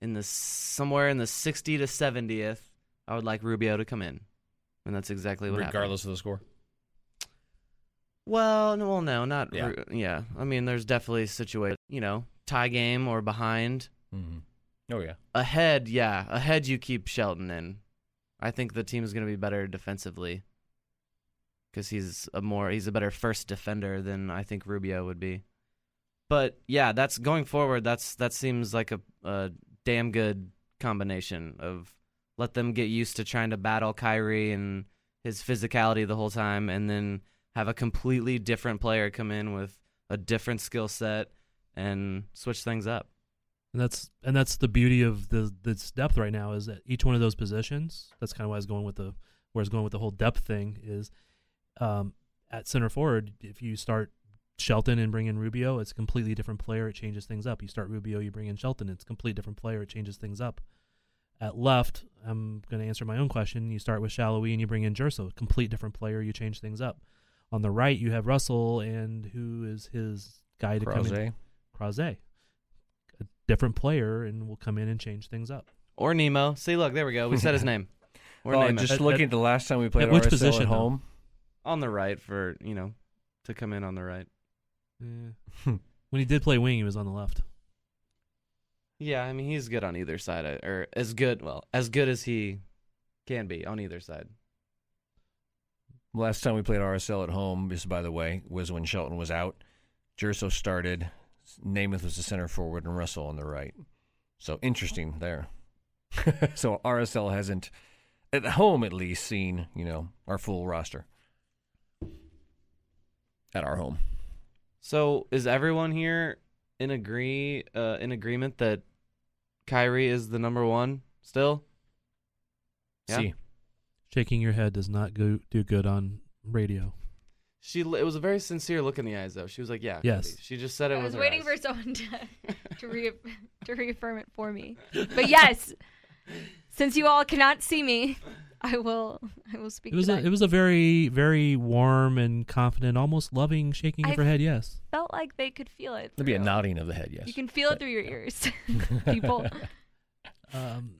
in the somewhere in the 60 to 70th, I would like Rubio to come in. And that's exactly what happened. regardless of the score. Well, no, well, no, not Yeah. yeah. yeah. I mean, there's definitely situation, you know, tie game or behind. Mm-hmm. Oh yeah. Ahead, yeah, ahead. You keep Shelton in. I think the team is going to be better defensively because he's a more he's a better first defender than I think Rubio would be. But yeah, that's going forward. That's that seems like a, a damn good combination of let them get used to trying to battle Khiry and his physicality the whole time, and then have a completely different player come in with a different skill set and switch things up. And that's and that's the beauty of the this depth right now is that each one of those positions. That's kind of why I was going with the where I was going with the whole depth thing is um, at center forward. If you start Shelton and bring in Rubio, it's a completely different player. It changes things up. You start Rubio, you bring in Shelton, it's a completely different player. It changes things up. At left, I'm going to answer my own question. You start with Salloi and you bring in Gerso, complete different player. You change things up. On the right, you have Russell and who is his guy to come in? Croizet. Croizet, a different player, and will come in and change things up. Or Nemo. See, look, there we go. We said his name. Or Oh, name just At- looking at- at the last time we played at which RSL position, at though? Home. on the right for you know to come in on the right. Yeah. when he did play wing, he was on the left. Yeah, I mean he's good on either side, or as good. Well, as good as he can be on either side. Last time we played RSL at home, just by the way, was when Shelton was out. Gerso started. Nemeth was the center forward, and Russell on the right. So interesting there. so RSL hasn't, at home at least, seen you know our full roster at our home. So is everyone here in agree uh, in agreement that Khiry is the number one still? Yeah. See, Shaking your head does not go do good on radio. She it was a very sincere look in the eyes though. She was like, "Yeah, Yes. Cody." She just said it I was waiting eyes. for someone to to, re- to reaffirm it for me. But yes, since you all cannot see me, I will I will speak. It was to a it was a very very warm and confident, almost loving shaking of I- her head. Yes. felt like they could feel it. there'd be a nodding of the head. Yes, You can feel it through your ears, people. Um,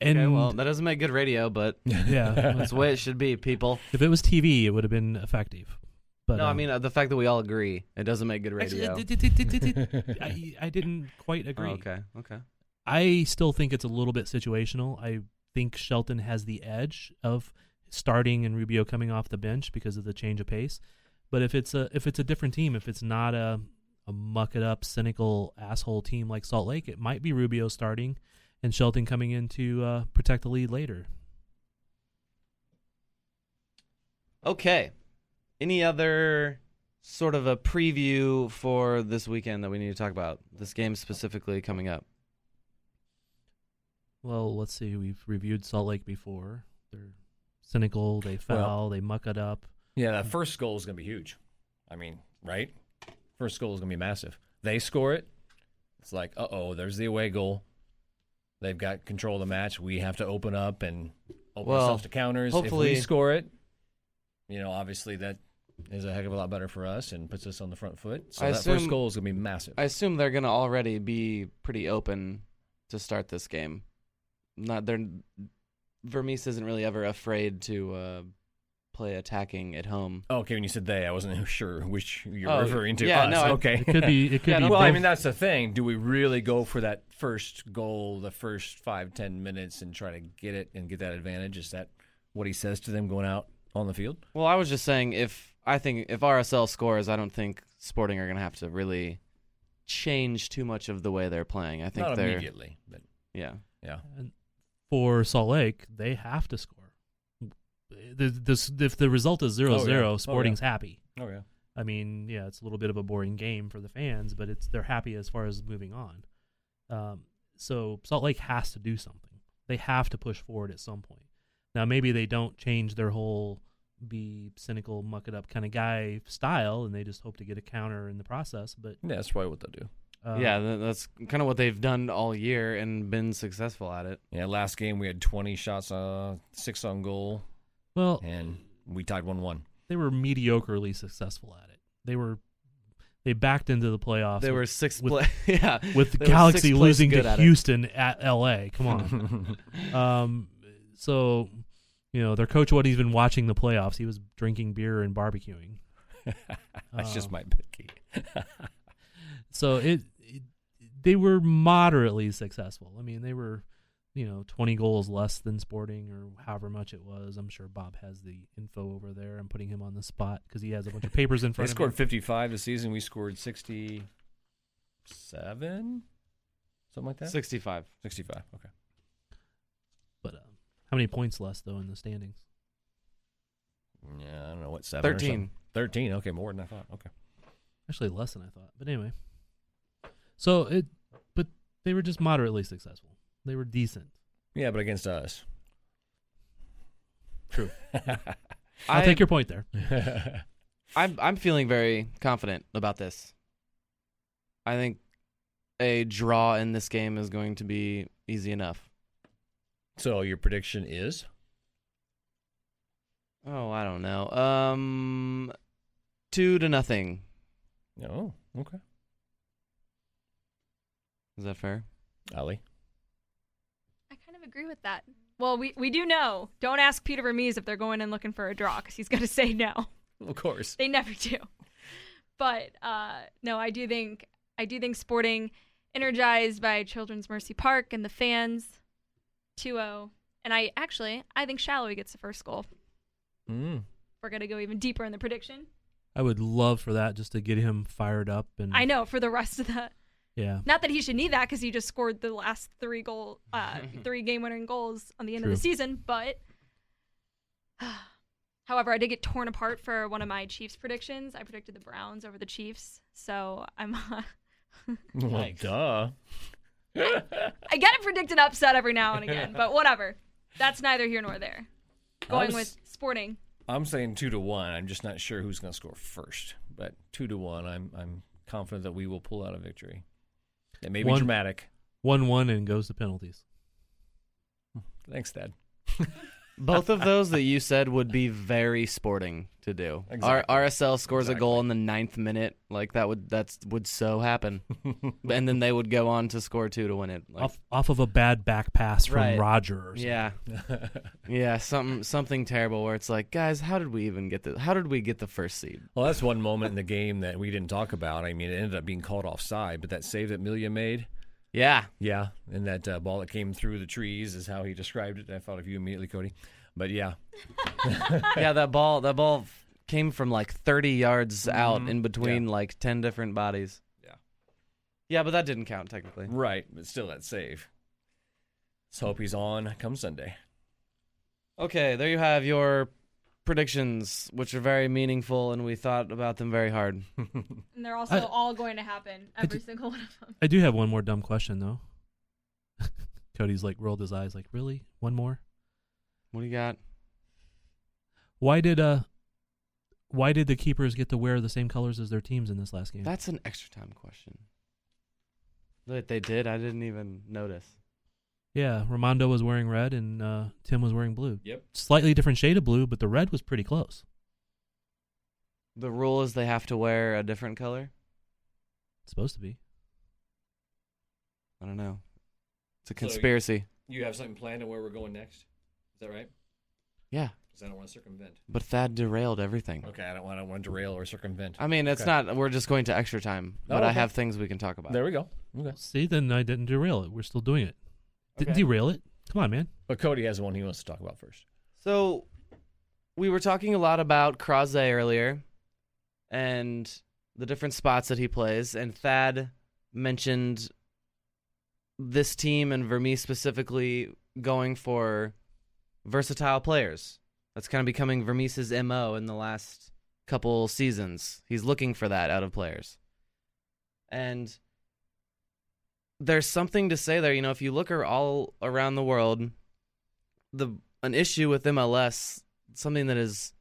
and Okay, well, that doesn't make good radio, but yeah, that's the way it should be, people. if it was TV, it would have been effective. But no, I um, mean uh, the fact that we all agree it doesn't make good radio. it- I, I didn't quite Oh, agree. okay, okay. I still think it's a little bit situational. I think Shelton has the edge of starting and Rubio coming off the bench because of the change of pace. But if it's a if it's a different team, if it's not a a muck it up, cynical asshole team like Salt Lake, it might be Rubio starting and Shelton coming in to uh, protect the lead later. Okay. Any other sort of a preview for this weekend that we need to talk about? This game specifically coming up. Well, let's see. We've reviewed Salt Lake before. They're cynical. They foul. they muck it up. Yeah, that first goal is going to be huge. I mean, right? First goal is going to be massive. They score it. It's like, uh oh, there's the away goal. They've got control of the match. We have to open up and open Well, ourselves to counters. If hopefully- we score it, you know, obviously that is a heck of a lot better for us and puts us on the front foot. So I that first goal is going to be massive. I assume they're gonna already be pretty open to start this game. Not they're Vermes isn't really ever afraid to uh, play attacking at home. Oh, okay, when you said they, I wasn't sure which you're Oh, referring to. yeah, us. no, okay. It could be. It could Yeah, be. no, well, I mean, that's the thing. Do we really go for that first goal, the first five, ten minutes, and try to get it and get that advantage? Is that what he says to them going out on the field? Well, I was just saying if I think if RSL scores, I don't think Sporting are gonna have to really change too much of the way they're playing. I think Not they're immediately, but yeah. yeah. For Salt Lake, they have to score. The, this, if the result is 0 Oh, yeah. 0, Oh, yeah. Sporting's happy. Oh yeah. I mean, yeah, it's a little bit of a boring game for the fans, but it's they're happy as far as moving on. Um, so Salt Lake has to do something. They have to push forward at some point. Now, maybe they don't change their whole be cynical, muck it up kind of guy style, and they just hope to get a counter in the process. But Yeah, that's probably what they'll do. Uh, yeah, tha- that's kind of what they've done all year and been successful at it. Yeah, last game we had 20 shots, uh, six on goal, well, and we tied one-one. they were mediocrely successful at it. They were they backed into the playoffs. They with- were six with- play. yeah, with the Galaxy losing to at it. Houston at LA. Come on. um, so you know their coach wasn't even watching the playoffs. He was drinking beer and barbecuing. that's just Um, my picky. So it, it they were moderately successful. I mean, they were you know 20 goals less than Sporting or however much it was. I'm sure Bob has the info over there. I'm putting him on the spot because he has a bunch of papers in They front of him. He scored him. 55 this season. We scored 67, something like that. sixty-five. 65. Okay. But uh, how many points less though in the standings? Yeah, I don't know what seven. or. Thirteen. 13. Okay, more than I thought. Okay. Actually, less than I thought. But anyway, so it, but they were just moderately successful. They were decent. Yeah, but against us. True. I'll I, take your point there. I'm I'm feeling very confident about this. I think a draw in this game is going to be easy enough. so your prediction is? Oh, I don't know. Um, two to nothing. Oh, okay. Is that fair? Aly. I kind of agree with that. Well, we, we do know. Don't ask Peter Vermes if they're going in looking for a draw because he's going to say no. Of course. They never do. But uh, no, I do think I do think Sporting, energized by Children's Mercy Park and the fans, 2-0. And I actually I think Salloi gets the first goal. Mm. We're gonna go even deeper in the prediction. I would love for that just to get him fired up and I know for the rest of the yeah. not that he should need that because he just scored the last three goal uh, three game winning goals on the end of the season, but. However, I did get torn apart for one of my Chiefs predictions. I predicted the Browns over the Chiefs, so I'm Well, duh. I get a predicted upset every now and again, but whatever. That's neither here nor there. Going was- with Sporting. I'm saying two to one. I'm just not sure who's going to score first, but two to one. I'm I'm confident that we will pull out a victory. It may be One- dramatic. One one and goes to penalties. Thanks, Thad. Both of those that you said would be very sporting to do. Exactly. R- RSL scores a goal in the ninth minute, like that would that's would so happen, and then they would go on to score two to win it. Like, off off of a bad back pass from Right. Roger. Or something. yeah, yeah, something something terrible where it's like, guys, how did we even get the how did we get the first seed? Well, that's one moment in the game that we didn't talk about. I mean, it ended up being called offside, but that save that Melia made, Yeah, yeah, and that uh, ball that came through the trees is how he described it. I thought of you immediately, Cody. But yeah, yeah, that ball that ball came from like 30 yards out Mhm. in between like 10 different bodies. Yeah. Yeah, but that didn't count technically. right, but still that save. Let's hope he's on come Sunday. Okay, there you have your predictions, which are very meaningful, and we thought about them very hard. And they're also I- all going to happen. Every single one of them. I do have one more dumb question though. Cody's like rolled his eyes like, "Really? One more? What do you got? Why did uh why did the keepers get to wear the same colors as their teams in this last game?" That's an extra time question. That they did, I didn't even notice. Yeah, Rimando was wearing red and uh Tim was wearing blue. Yep. Slightly different shade of blue, but the red was pretty close. The rule is they have to wear a different color. It's supposed to be. I don't know. It's a So you- conspiracy. You have something planned on where we're going next? Is that right? yeah, Because I don't want to circumvent. but Thad derailed everything. Okay, I don't want to, want derail or circumvent. I mean, it's Okay. not. We're just going to extra time, Oh, but I okay. have things we can talk about. There we go. Okay. See, then I didn't derail it. We're still doing it. Didn't Okay. derail it. Come on, man. But Cody has one he wants to talk about first. So, we were talking a lot about Croizet earlier, and the different spots that he plays, and Thad mentioned this team and Vermes specifically going for versatile players. That's kind of becoming Vermes's mo in the last couple seasons. He's looking for that out of players, and there's something to say there. You know, if you look all around the world, the an issue with MLS, something that is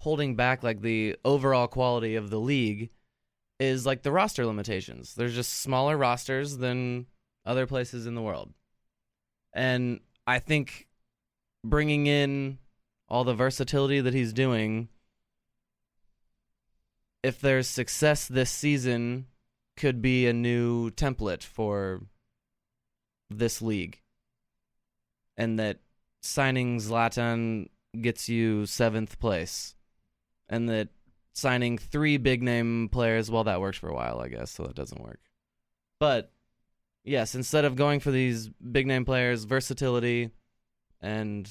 holding back like the overall quality of the league is like the roster limitations. There's just smaller rosters than other places in the world. And I think bringing in all the versatility that he's doing if there's success this season could be a new template for this league and that signing Zlatan gets you seventh place, and that signing three big name players, well, that works for a while, I guess, so that doesn't work. But yes, instead of going for these big name players, versatility and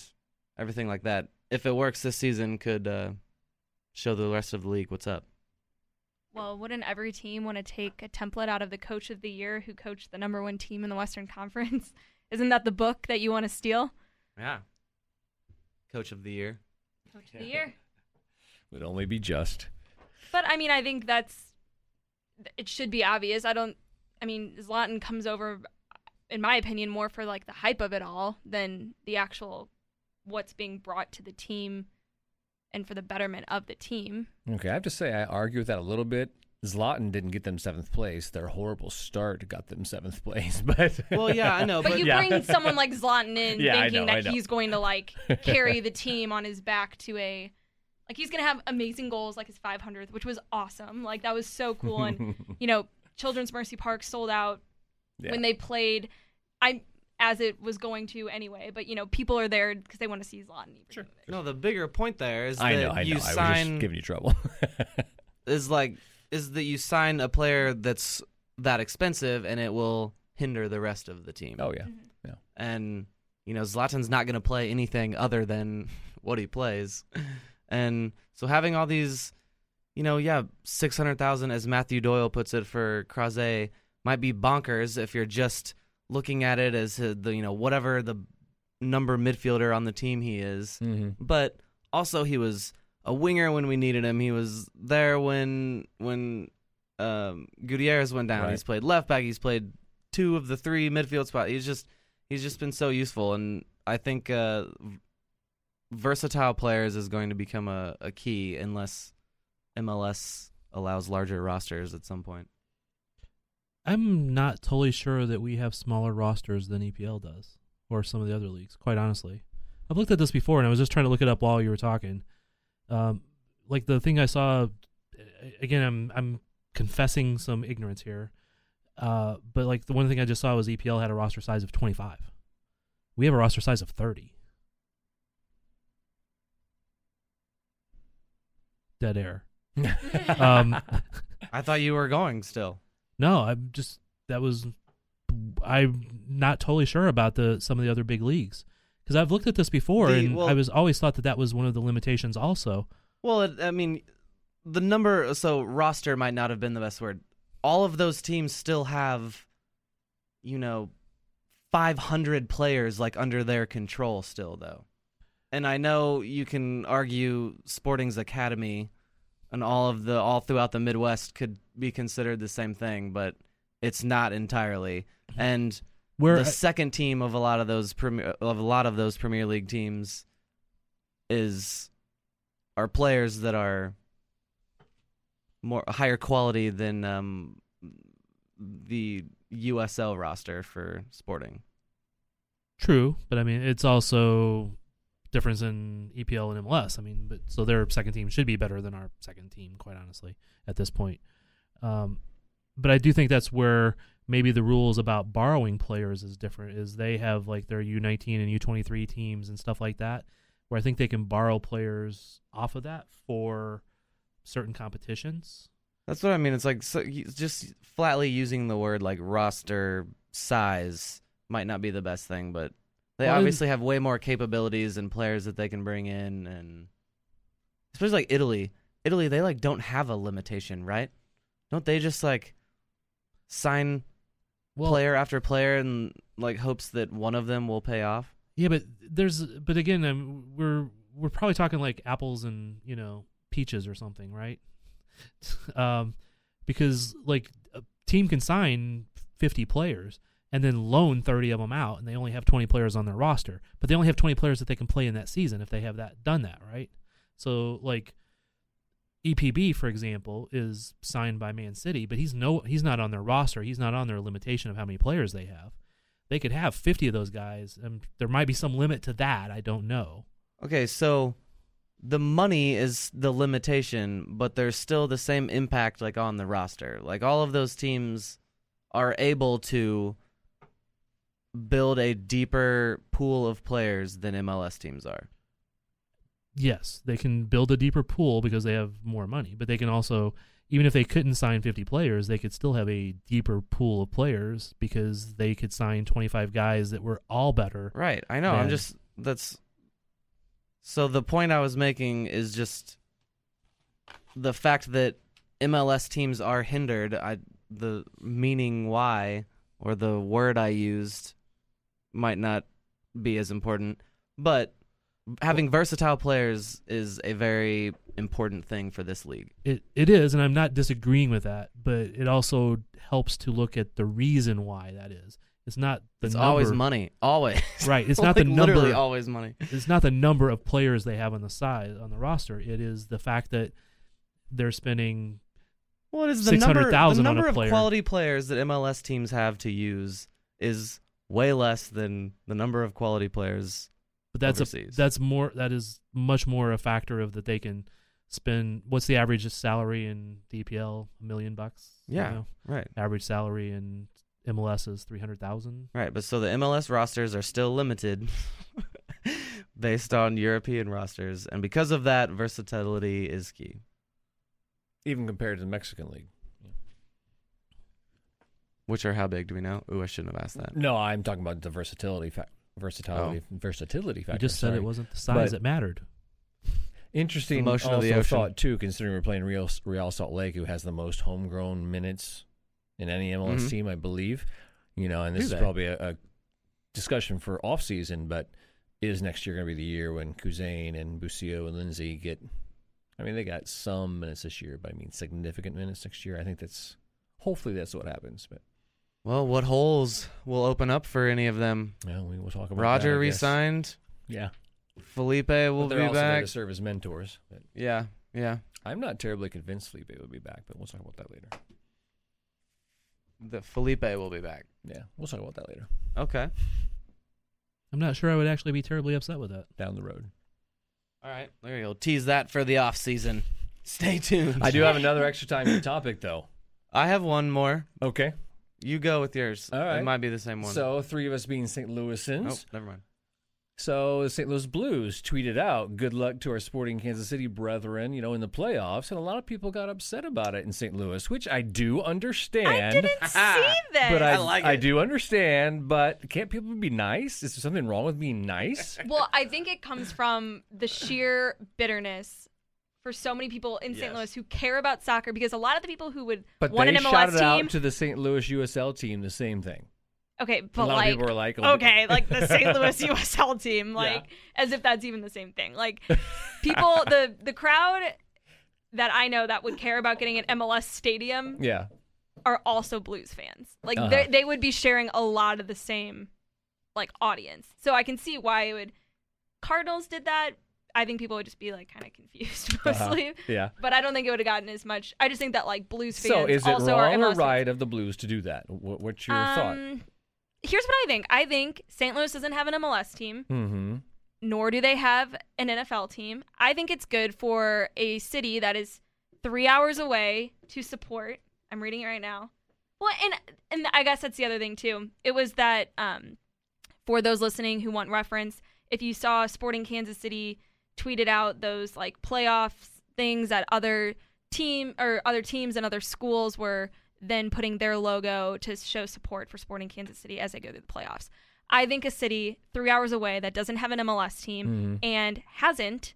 everything like that, if it works this season, could uh, show the rest of the league what's up. Well, wouldn't every team want to take a template out of the coach of the year who coached the number one team in the Western Conference? Isn't that the book that you want to steal? Yeah. Coach of the year. Coach of the year. Would only be just. But I mean, I think that's it should be obvious. I don't. I mean, Zlatan comes over, in my opinion, more for like the hype of it all than the actual what's being brought to the team and for the betterment of the team. Okay, I have to say I argue with that a little bit. Zlatan didn't get them seventh place. Their horrible start got them seventh place. But Well, yeah, I know, But, but you Yeah. bring someone like Zlatan in, Yeah, thinking know, that he's going to like carry the team on his back to a. Like he's gonna have amazing goals, like his 500th, which was awesome. Like that was so cool, and you know, Children's Mercy Park sold out Yeah. when they played. I as it was going to anyway, but you know, people are there because they want to see Zlatan. Sure. no, the bigger point there is that know, I know. you I was sign just giving you trouble. is like is that you sign a player that's that expensive and it will hinder the rest of the team. oh yeah. Mhm. And you know, Zlatan's not going to play anything other than what he plays. And so having all these you know, yeah, 600,000 as Matthew Doyle puts it for Croizet might be bonkers if you're just looking at it as uh, the you know, whatever the number midfielder on the team he is Mm-hmm. but also he was a winger when we needed him. He was there when when um, Gutierrez went down. Right. He's played left back. He's played two of the three midfield spots. He's just he's just been so useful, and I think uh, versatile players is going to become a, a key unless MLS allows larger rosters at some point. I'm not totally sure that we have smaller rosters than EPL does or some of the other leagues, quite honestly. I've looked at this before and I was just trying to look it up while you were talking. Um, like the thing I saw again I'm I'm confessing some ignorance here. Uh, but like the one thing I just saw was EPL had a roster size of 25. We have a roster size of 30. Dead air. Um, I thought you were going still. No, I'm just that was I'm not totally sure about the some of the other big leagues because I've looked at this before The- and well- I was always thought that that was one of the limitations also. Well, it, I mean, the number so roster might not have been the best word. All of those teams still have, you know, five hundred players like under their control still though. And I know you can argue Sporting's academy and all of the all throughout the Midwest could be considered the same thing, but it's not entirely. And Where the second team of a lot of those premier of a lot of those Premier League teams is are players that are more higher quality than um, the USL roster for Sporting. true, but I mean it's also difference in EPL and MLS. I mean, but so their second team should be better than our second team, quite honestly, at this point. Um, but I do think that's where maybe the rules about borrowing players is different. Is they have like their U19 and U23 teams and stuff like that, where I think they can borrow players off of that for certain competitions. That's what I mean. It's like so, just flatly using the word like roster size might not be the best thing, but they Well, and- obviously have way more capabilities and players that they can bring in, and especially like Italy. Italy, they like don't have a limitation, right? Don't they just like sign player after player and like hopes that one of them will pay off? Yeah, but there's but again, um, we're we're probably talking like apples and you know peaches or something, right? um, because like a team can sign 50 players and then loan 30 of them out, and they only have 20 players on their roster, but they only have 20 players that they can play in that season if they have that done that right. So like EPB, for example, is signed by Man City, but he's no he's not on their roster. He's not on their limitation of how many players they have. They could have 50 of those guys, and there might be some limit to that. I don't know. Okay, so the money is the limitation, but there's still the same impact like on the roster. Like all of those teams are able to build a deeper pool of players than MLS teams are. Yes, they can build a deeper pool because they have more money, but they can also even if they couldn't sign 50 players, they could still have a deeper pool of players because they could sign 25 guys that were all better. Right. I know. I'm just that's so the point I was making is just the fact that MLS teams are hindered. I the meaning why or the word I used might not be as important, but having versatile players is a very important thing for this league. It it is, and I'm not disagreeing with that, but it also helps to look at the reason why that is. It's not the it's number, always money, always. right? It's not the Like, literally number. always money. It's not the number of players they have on the side on the roster. It is the fact that they're spending What is the number? The 600,000 on a number of quality players that MLS teams have to use is way less than the number of quality players. But that's overseas. a that's more that is much more a factor of that they can spend. What's the average salary in the EPL? A million bucks. you Yeah. know? Right, Average salary in MLS is three hundred thousand. right. But so the MLS rosters are still limited based on European rosters, and because of that, versatility is key. Even compared to the Mexican League. Which are how big do we know? Ooh, I shouldn't have asked that. No, I'm talking about the versatility fa- versatility versatility I factor. just said sorry. it wasn't the size But- that mattered. Interesting. The motion also of the ocean. thought too, considering we're playing Real Real Salt Lake, who has the most homegrown minutes in any MLS Mhm. team, I believe. You know, and this is probably a, a discussion for off season, but is next year going to be the year when Kuzain and Busio and Lindsey get? I mean, they got some minutes this year, but I mean significant minutes next year. I think that's hopefully that's what happens. But Well, what holes will open up for any of them? well, we will talk about Roger that, I guess. resigned. Yeah, Felipe will but they're be also there back. to serve as mentors. But Yeah, yeah. I'm not terribly convinced Felipe would be back, but we'll talk about that later. The Felipe will be back. Yeah, we'll talk about that later Okay. I'm not sure I would actually be terribly upset with that. down the road. All right. There you go. Tease that for the off season. Stay tuned. I do have another extra time topic though. I have one more. Okay. You go with yours. All right. It might be the same one. So three of us being St. Louisans. oh, never mind. So the St. Louis Blues tweeted out, "Good luck to our Sporting Kansas City brethren, you know, in the playoffs." And a lot of people got upset about it in St. Louis, which I do understand. I didn't see this. But I, I like I do understand, but can't people be nice? Is there something wrong with being nice? well, I think it comes from the sheer bitterness for so many people in St. Yes. Louis who care about soccer because a lot of the people who would But want an MLS shouted team. out to the St. Louis USL team the same thing. okay, a but lot like of people were like, okay, like the St. Louis USL team, like as if that's even the same thing. Like people, the the crowd that I know that would care about getting an MLS stadium Yeah. are also Blues fans. Like Uh-huh. they they would be sharing a lot of the same like audience. So I can see why it would. Cardinals did that. I think people would just be like kind of confused Uh-huh. mostly. Yeah. But I don't think it would have gotten as much. I just think that like Blues fans So is it also wrong or right of the Blues to do that? What, what's your thought? Um, Here's what I think. I think St. Louis doesn't have an MLS team. Mm-hmm. nor do they have an NFL team. I think it's good for a city that is three hours away to support. I'm reading it right now. Well, and and I guess that's the other thing too. It was that um, for those listening who want reference, if you saw Sporting Kansas City tweeted out those like playoffs things that other team or other teams and other schools were then putting their logo to show support for Sporting Kansas City as they go through the playoffs. I think a city three hours away that doesn't have an MLS team Mhm. and hasn't,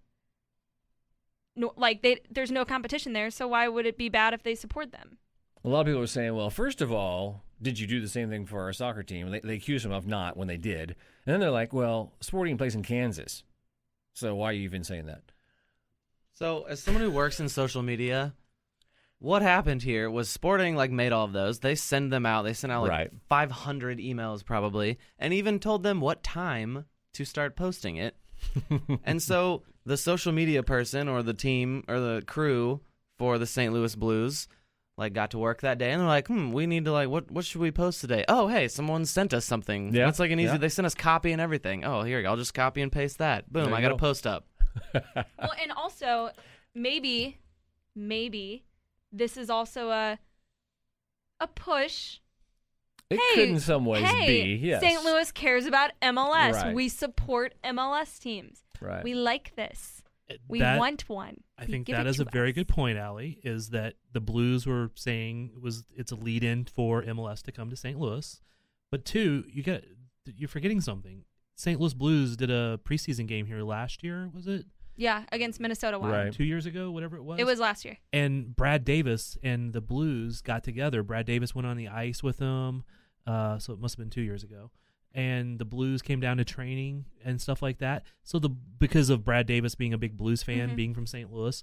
no, like they, there's no competition there. So why would it be bad if they support them? A lot of people are saying, well, first of all, did you do the same thing for our soccer team? They, they accuse them of not when they did. And then they're like, well, Sporting plays in Kansas. So why are you even saying that? So, as someone who works in social media, what happened here was Sporting like made all of those. They send them out. They sent out like Right. 500 emails probably, and even told them what time to start posting it. and so the social media person or the team or the crew for the St. Louis Blues like got to work that day and they're like, "Hmm, we need to like what what should we post today?" Oh, hey, someone sent us something. Yeah, That's like an easy. yeah. They sent us copy and everything. Oh, here, I'll just copy and paste that. Boom, I got go. a post up. well, and also maybe, maybe this is also a a push. It hey, could in some ways hey, be, yes. St. Louis cares about MLS. Right. We support MLS teams. Right. We like this. We That- want one. I We think that is that it is to a very good point, Aly. Is that the Blues were saying it was it's a lead in for MLS to come to St. Louis, but two, you get you're forgetting something. St. Louis Blues did a preseason game here last year. Was it Yeah, against Minnesota Wild. Right. two years ago? Whatever it was. It was last year. and Brad Davis and the Blues got together. Brad Davis went on the ice with them, uh, so it must have been two years ago. And the Blues came down to training and stuff like that. So the because of Brad Davis being a big Blues fan, Mhm. being from St. Louis,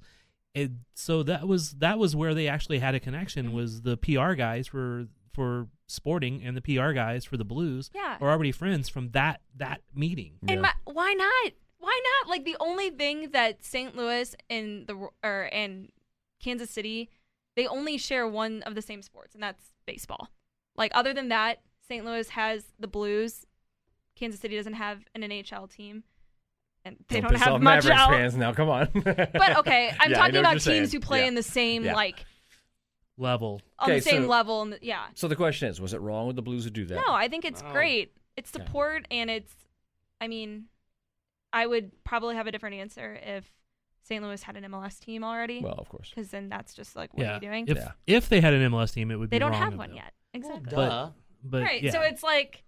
it, so that was that was where they actually had a connection. Mhm. Was the PR guys for for Sporting and the PR guys for the Blues Yeah. are already friends from that that meeting. And Yeah. my, why not? Why not? Like the only thing that St. Louis and the or and Kansas City, they only share one of the same sports, and that's baseball. Like other than that, St. Louis has the Blues. Kansas City doesn't have an NHL team, and they don't, piss have much Mavericks else. fans now. Come on. But okay, I'm Yeah, I talking know what about you're saying. teams who play Yeah. in the same Yeah. like Level. on Okay, the same so- level. And the, yeah, So the question is, was it wrong with the Blues to do that? No, I think it's No. great. It's Yeah. support and it's I mean, I would probably have a different answer if St. Louis had an MLS team already. Well, of course. Because then that's just like, what yeah. are you doing? If Yeah. if they had an MLS team, it would they be don't wrong have of one them. yet. Exactly. Duh. But right. yeah. So it's like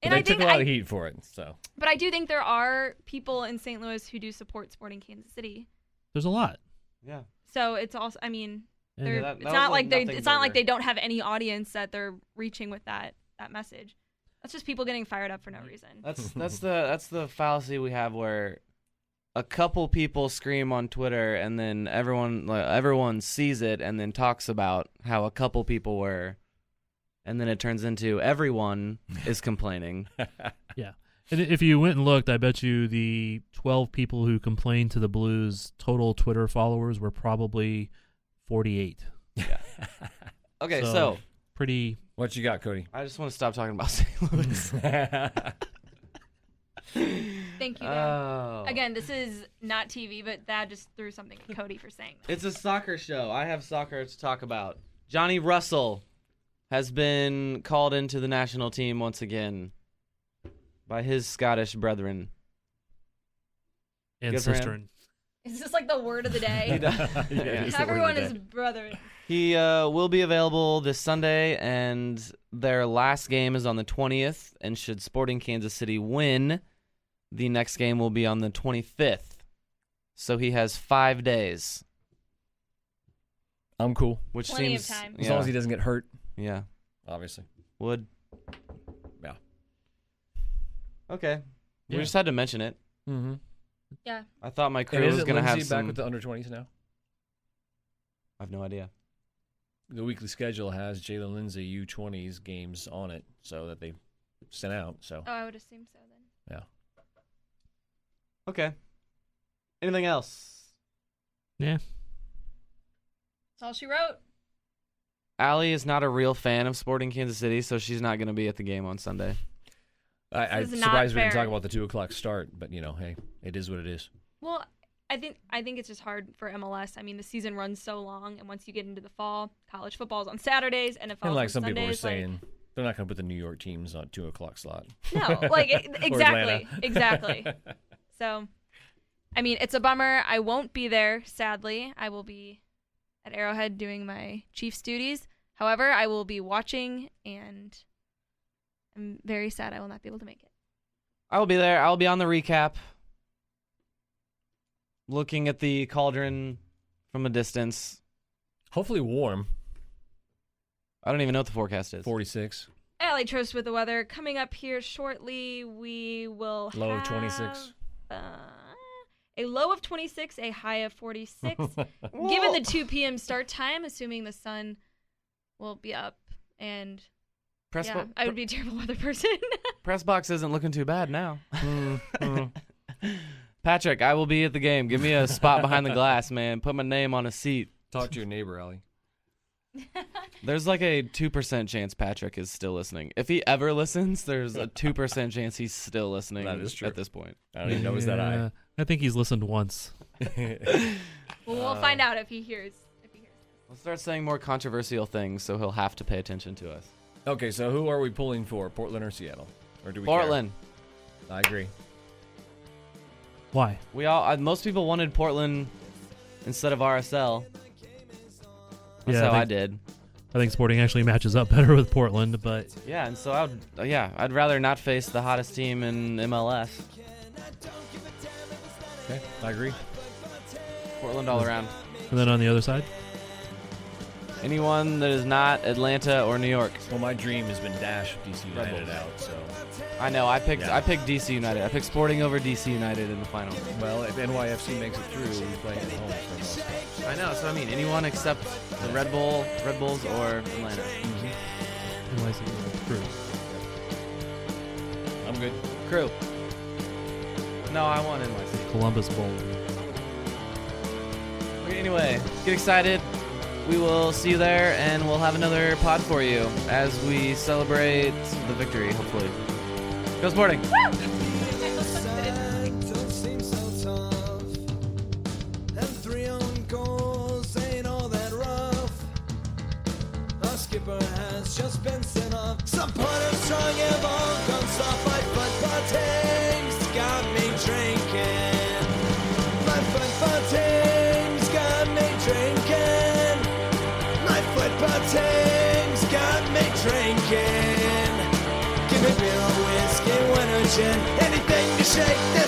But and they I took think a lot I, of heat for it. So but I do think there are people in St. Louis who do support Sporting Kansas City. there's a lot. Yeah. So it's also I mean, And they're, that- it's that not like like they nothing it's not like they don't have any audience that they're reaching with that that message. That's just people getting fired up for no reason. That's that's the that's the fallacy we have where a couple people scream on Twitter and then everyone like, everyone sees it and then talks about how a couple people were and then it turns into everyone is complaining. Yeah. And if you went and looked, I bet you the 12 people who complained to the Blues total Twitter followers were probably 48. Yeah. Okay, So- so, Pretty. what you got, Cody? I just want to stop talking about St. Louis. Thank you. Oh. Again, this is not TV, but Thad just threw something at Cody for saying. that. It's a soccer show. I have soccer to talk about. Johnny Russell has been called into the national team once again by his Scottish brethren. And Good for him. sister. Is this like the word of the day? does. Yeah, it's the word of Everyone the is day. brother. He uh, will be available this Sunday, and their last game is on the 20th. And should Sporting Kansas City win, the next game will be on the 25th. So he has five days, I'm cool. which Plenty of seems time. As Yeah, long as he doesn't get hurt, yeah, obviously. would. Yeah. Okay, we just had to mention it. Mm-hmm. Yeah. I thought my crew And is was it gonna Lindsey have back some. with the under 20s now? I have no idea. The weekly schedule has Jaylin Lindsey U20s games on it, so that they sent out. So Oh, I would assume so then. Yeah. Okay. Anything else? Yeah. That's all she wrote. Aly is not a real fan of Sporting Kansas City, so she's not going to be at the game on Sunday. I, I'm is not surprised we didn't fair. talk about the two o'clock start, but you know, hey, it is what it is. Well, I think I think it's just hard for MLS. I mean, the season runs so long, and once you get into the fall, college football's on Saturdays, NFL And like on some people were Sundays, like- saying, they're not going to put the New York teams on two o'clock slot. No, like exactly, exactly. So, I mean, it's a bummer. I won't be there. Sadly, I will be at Arrowhead doing my Chiefs duties. However, I will be watching, and I'm very sad I will not be able to make it. I will be there. I'll be on the recap, looking at the cauldron from a distance. Hopefully warm, I don't even know what the forecast is. 46. Aly Trost with the weather coming up here shortly. We will have Low of have, 26. Uh, a low of 26, a high of 46. Given the 2 p.m. start time, assuming the sun will be up, and Press, yeah, bo- I would be a terrible weather person. press box isn't looking too bad now. Mm, Patrick, I will be at the game. Give me a spot behind the glass, man. Put my name on a seat. Talk to your neighbor, Ellie. There's like a 2% chance Patrick is still listening. If he ever listens, there's a 2% chance he's still listening That is true. at this point. I don't even know is that I. I think he's listened once. well, we'll Uh, find out if he hears. If he. We'll start saying more controversial things, so he'll have to pay attention to us. okay, so who are we pulling for, Portland or Seattle? Or do we care? Portland. I agree. Why? We all uh, most people wanted Portland instead of RSL. That's Yeah, I how I, think- did. I think Sporting actually matches up better with Portland, but Yeah, and so I would uh, yeah, I'd rather not face the hottest team in MLS. Okay, I agree. Portland all around. and then on the other side, Anyone that is not Atlanta or New York. Well, my dream has been dashed with DC United Bulls. out, so. I know. I picked Yeah. I picked DC United. I picked Sporting over DC United in the final. Well, if NYFC makes it through, we play at home for most part. I know. So I mean, anyone except the Red Bull, Red Bulls, or Atlanta. Mm-hmm. NYC crew. I'm good. Crew. No, I want NYC. Columbus Bowl. Okay, anyway, get excited. We will see you there, and we'll have another pod for you as we celebrate the victory. Hopefully, go Sporting. Don't seem so tough. And three own goals ain't all that rough. Our skipper has just been sent off. Supporters strong have shake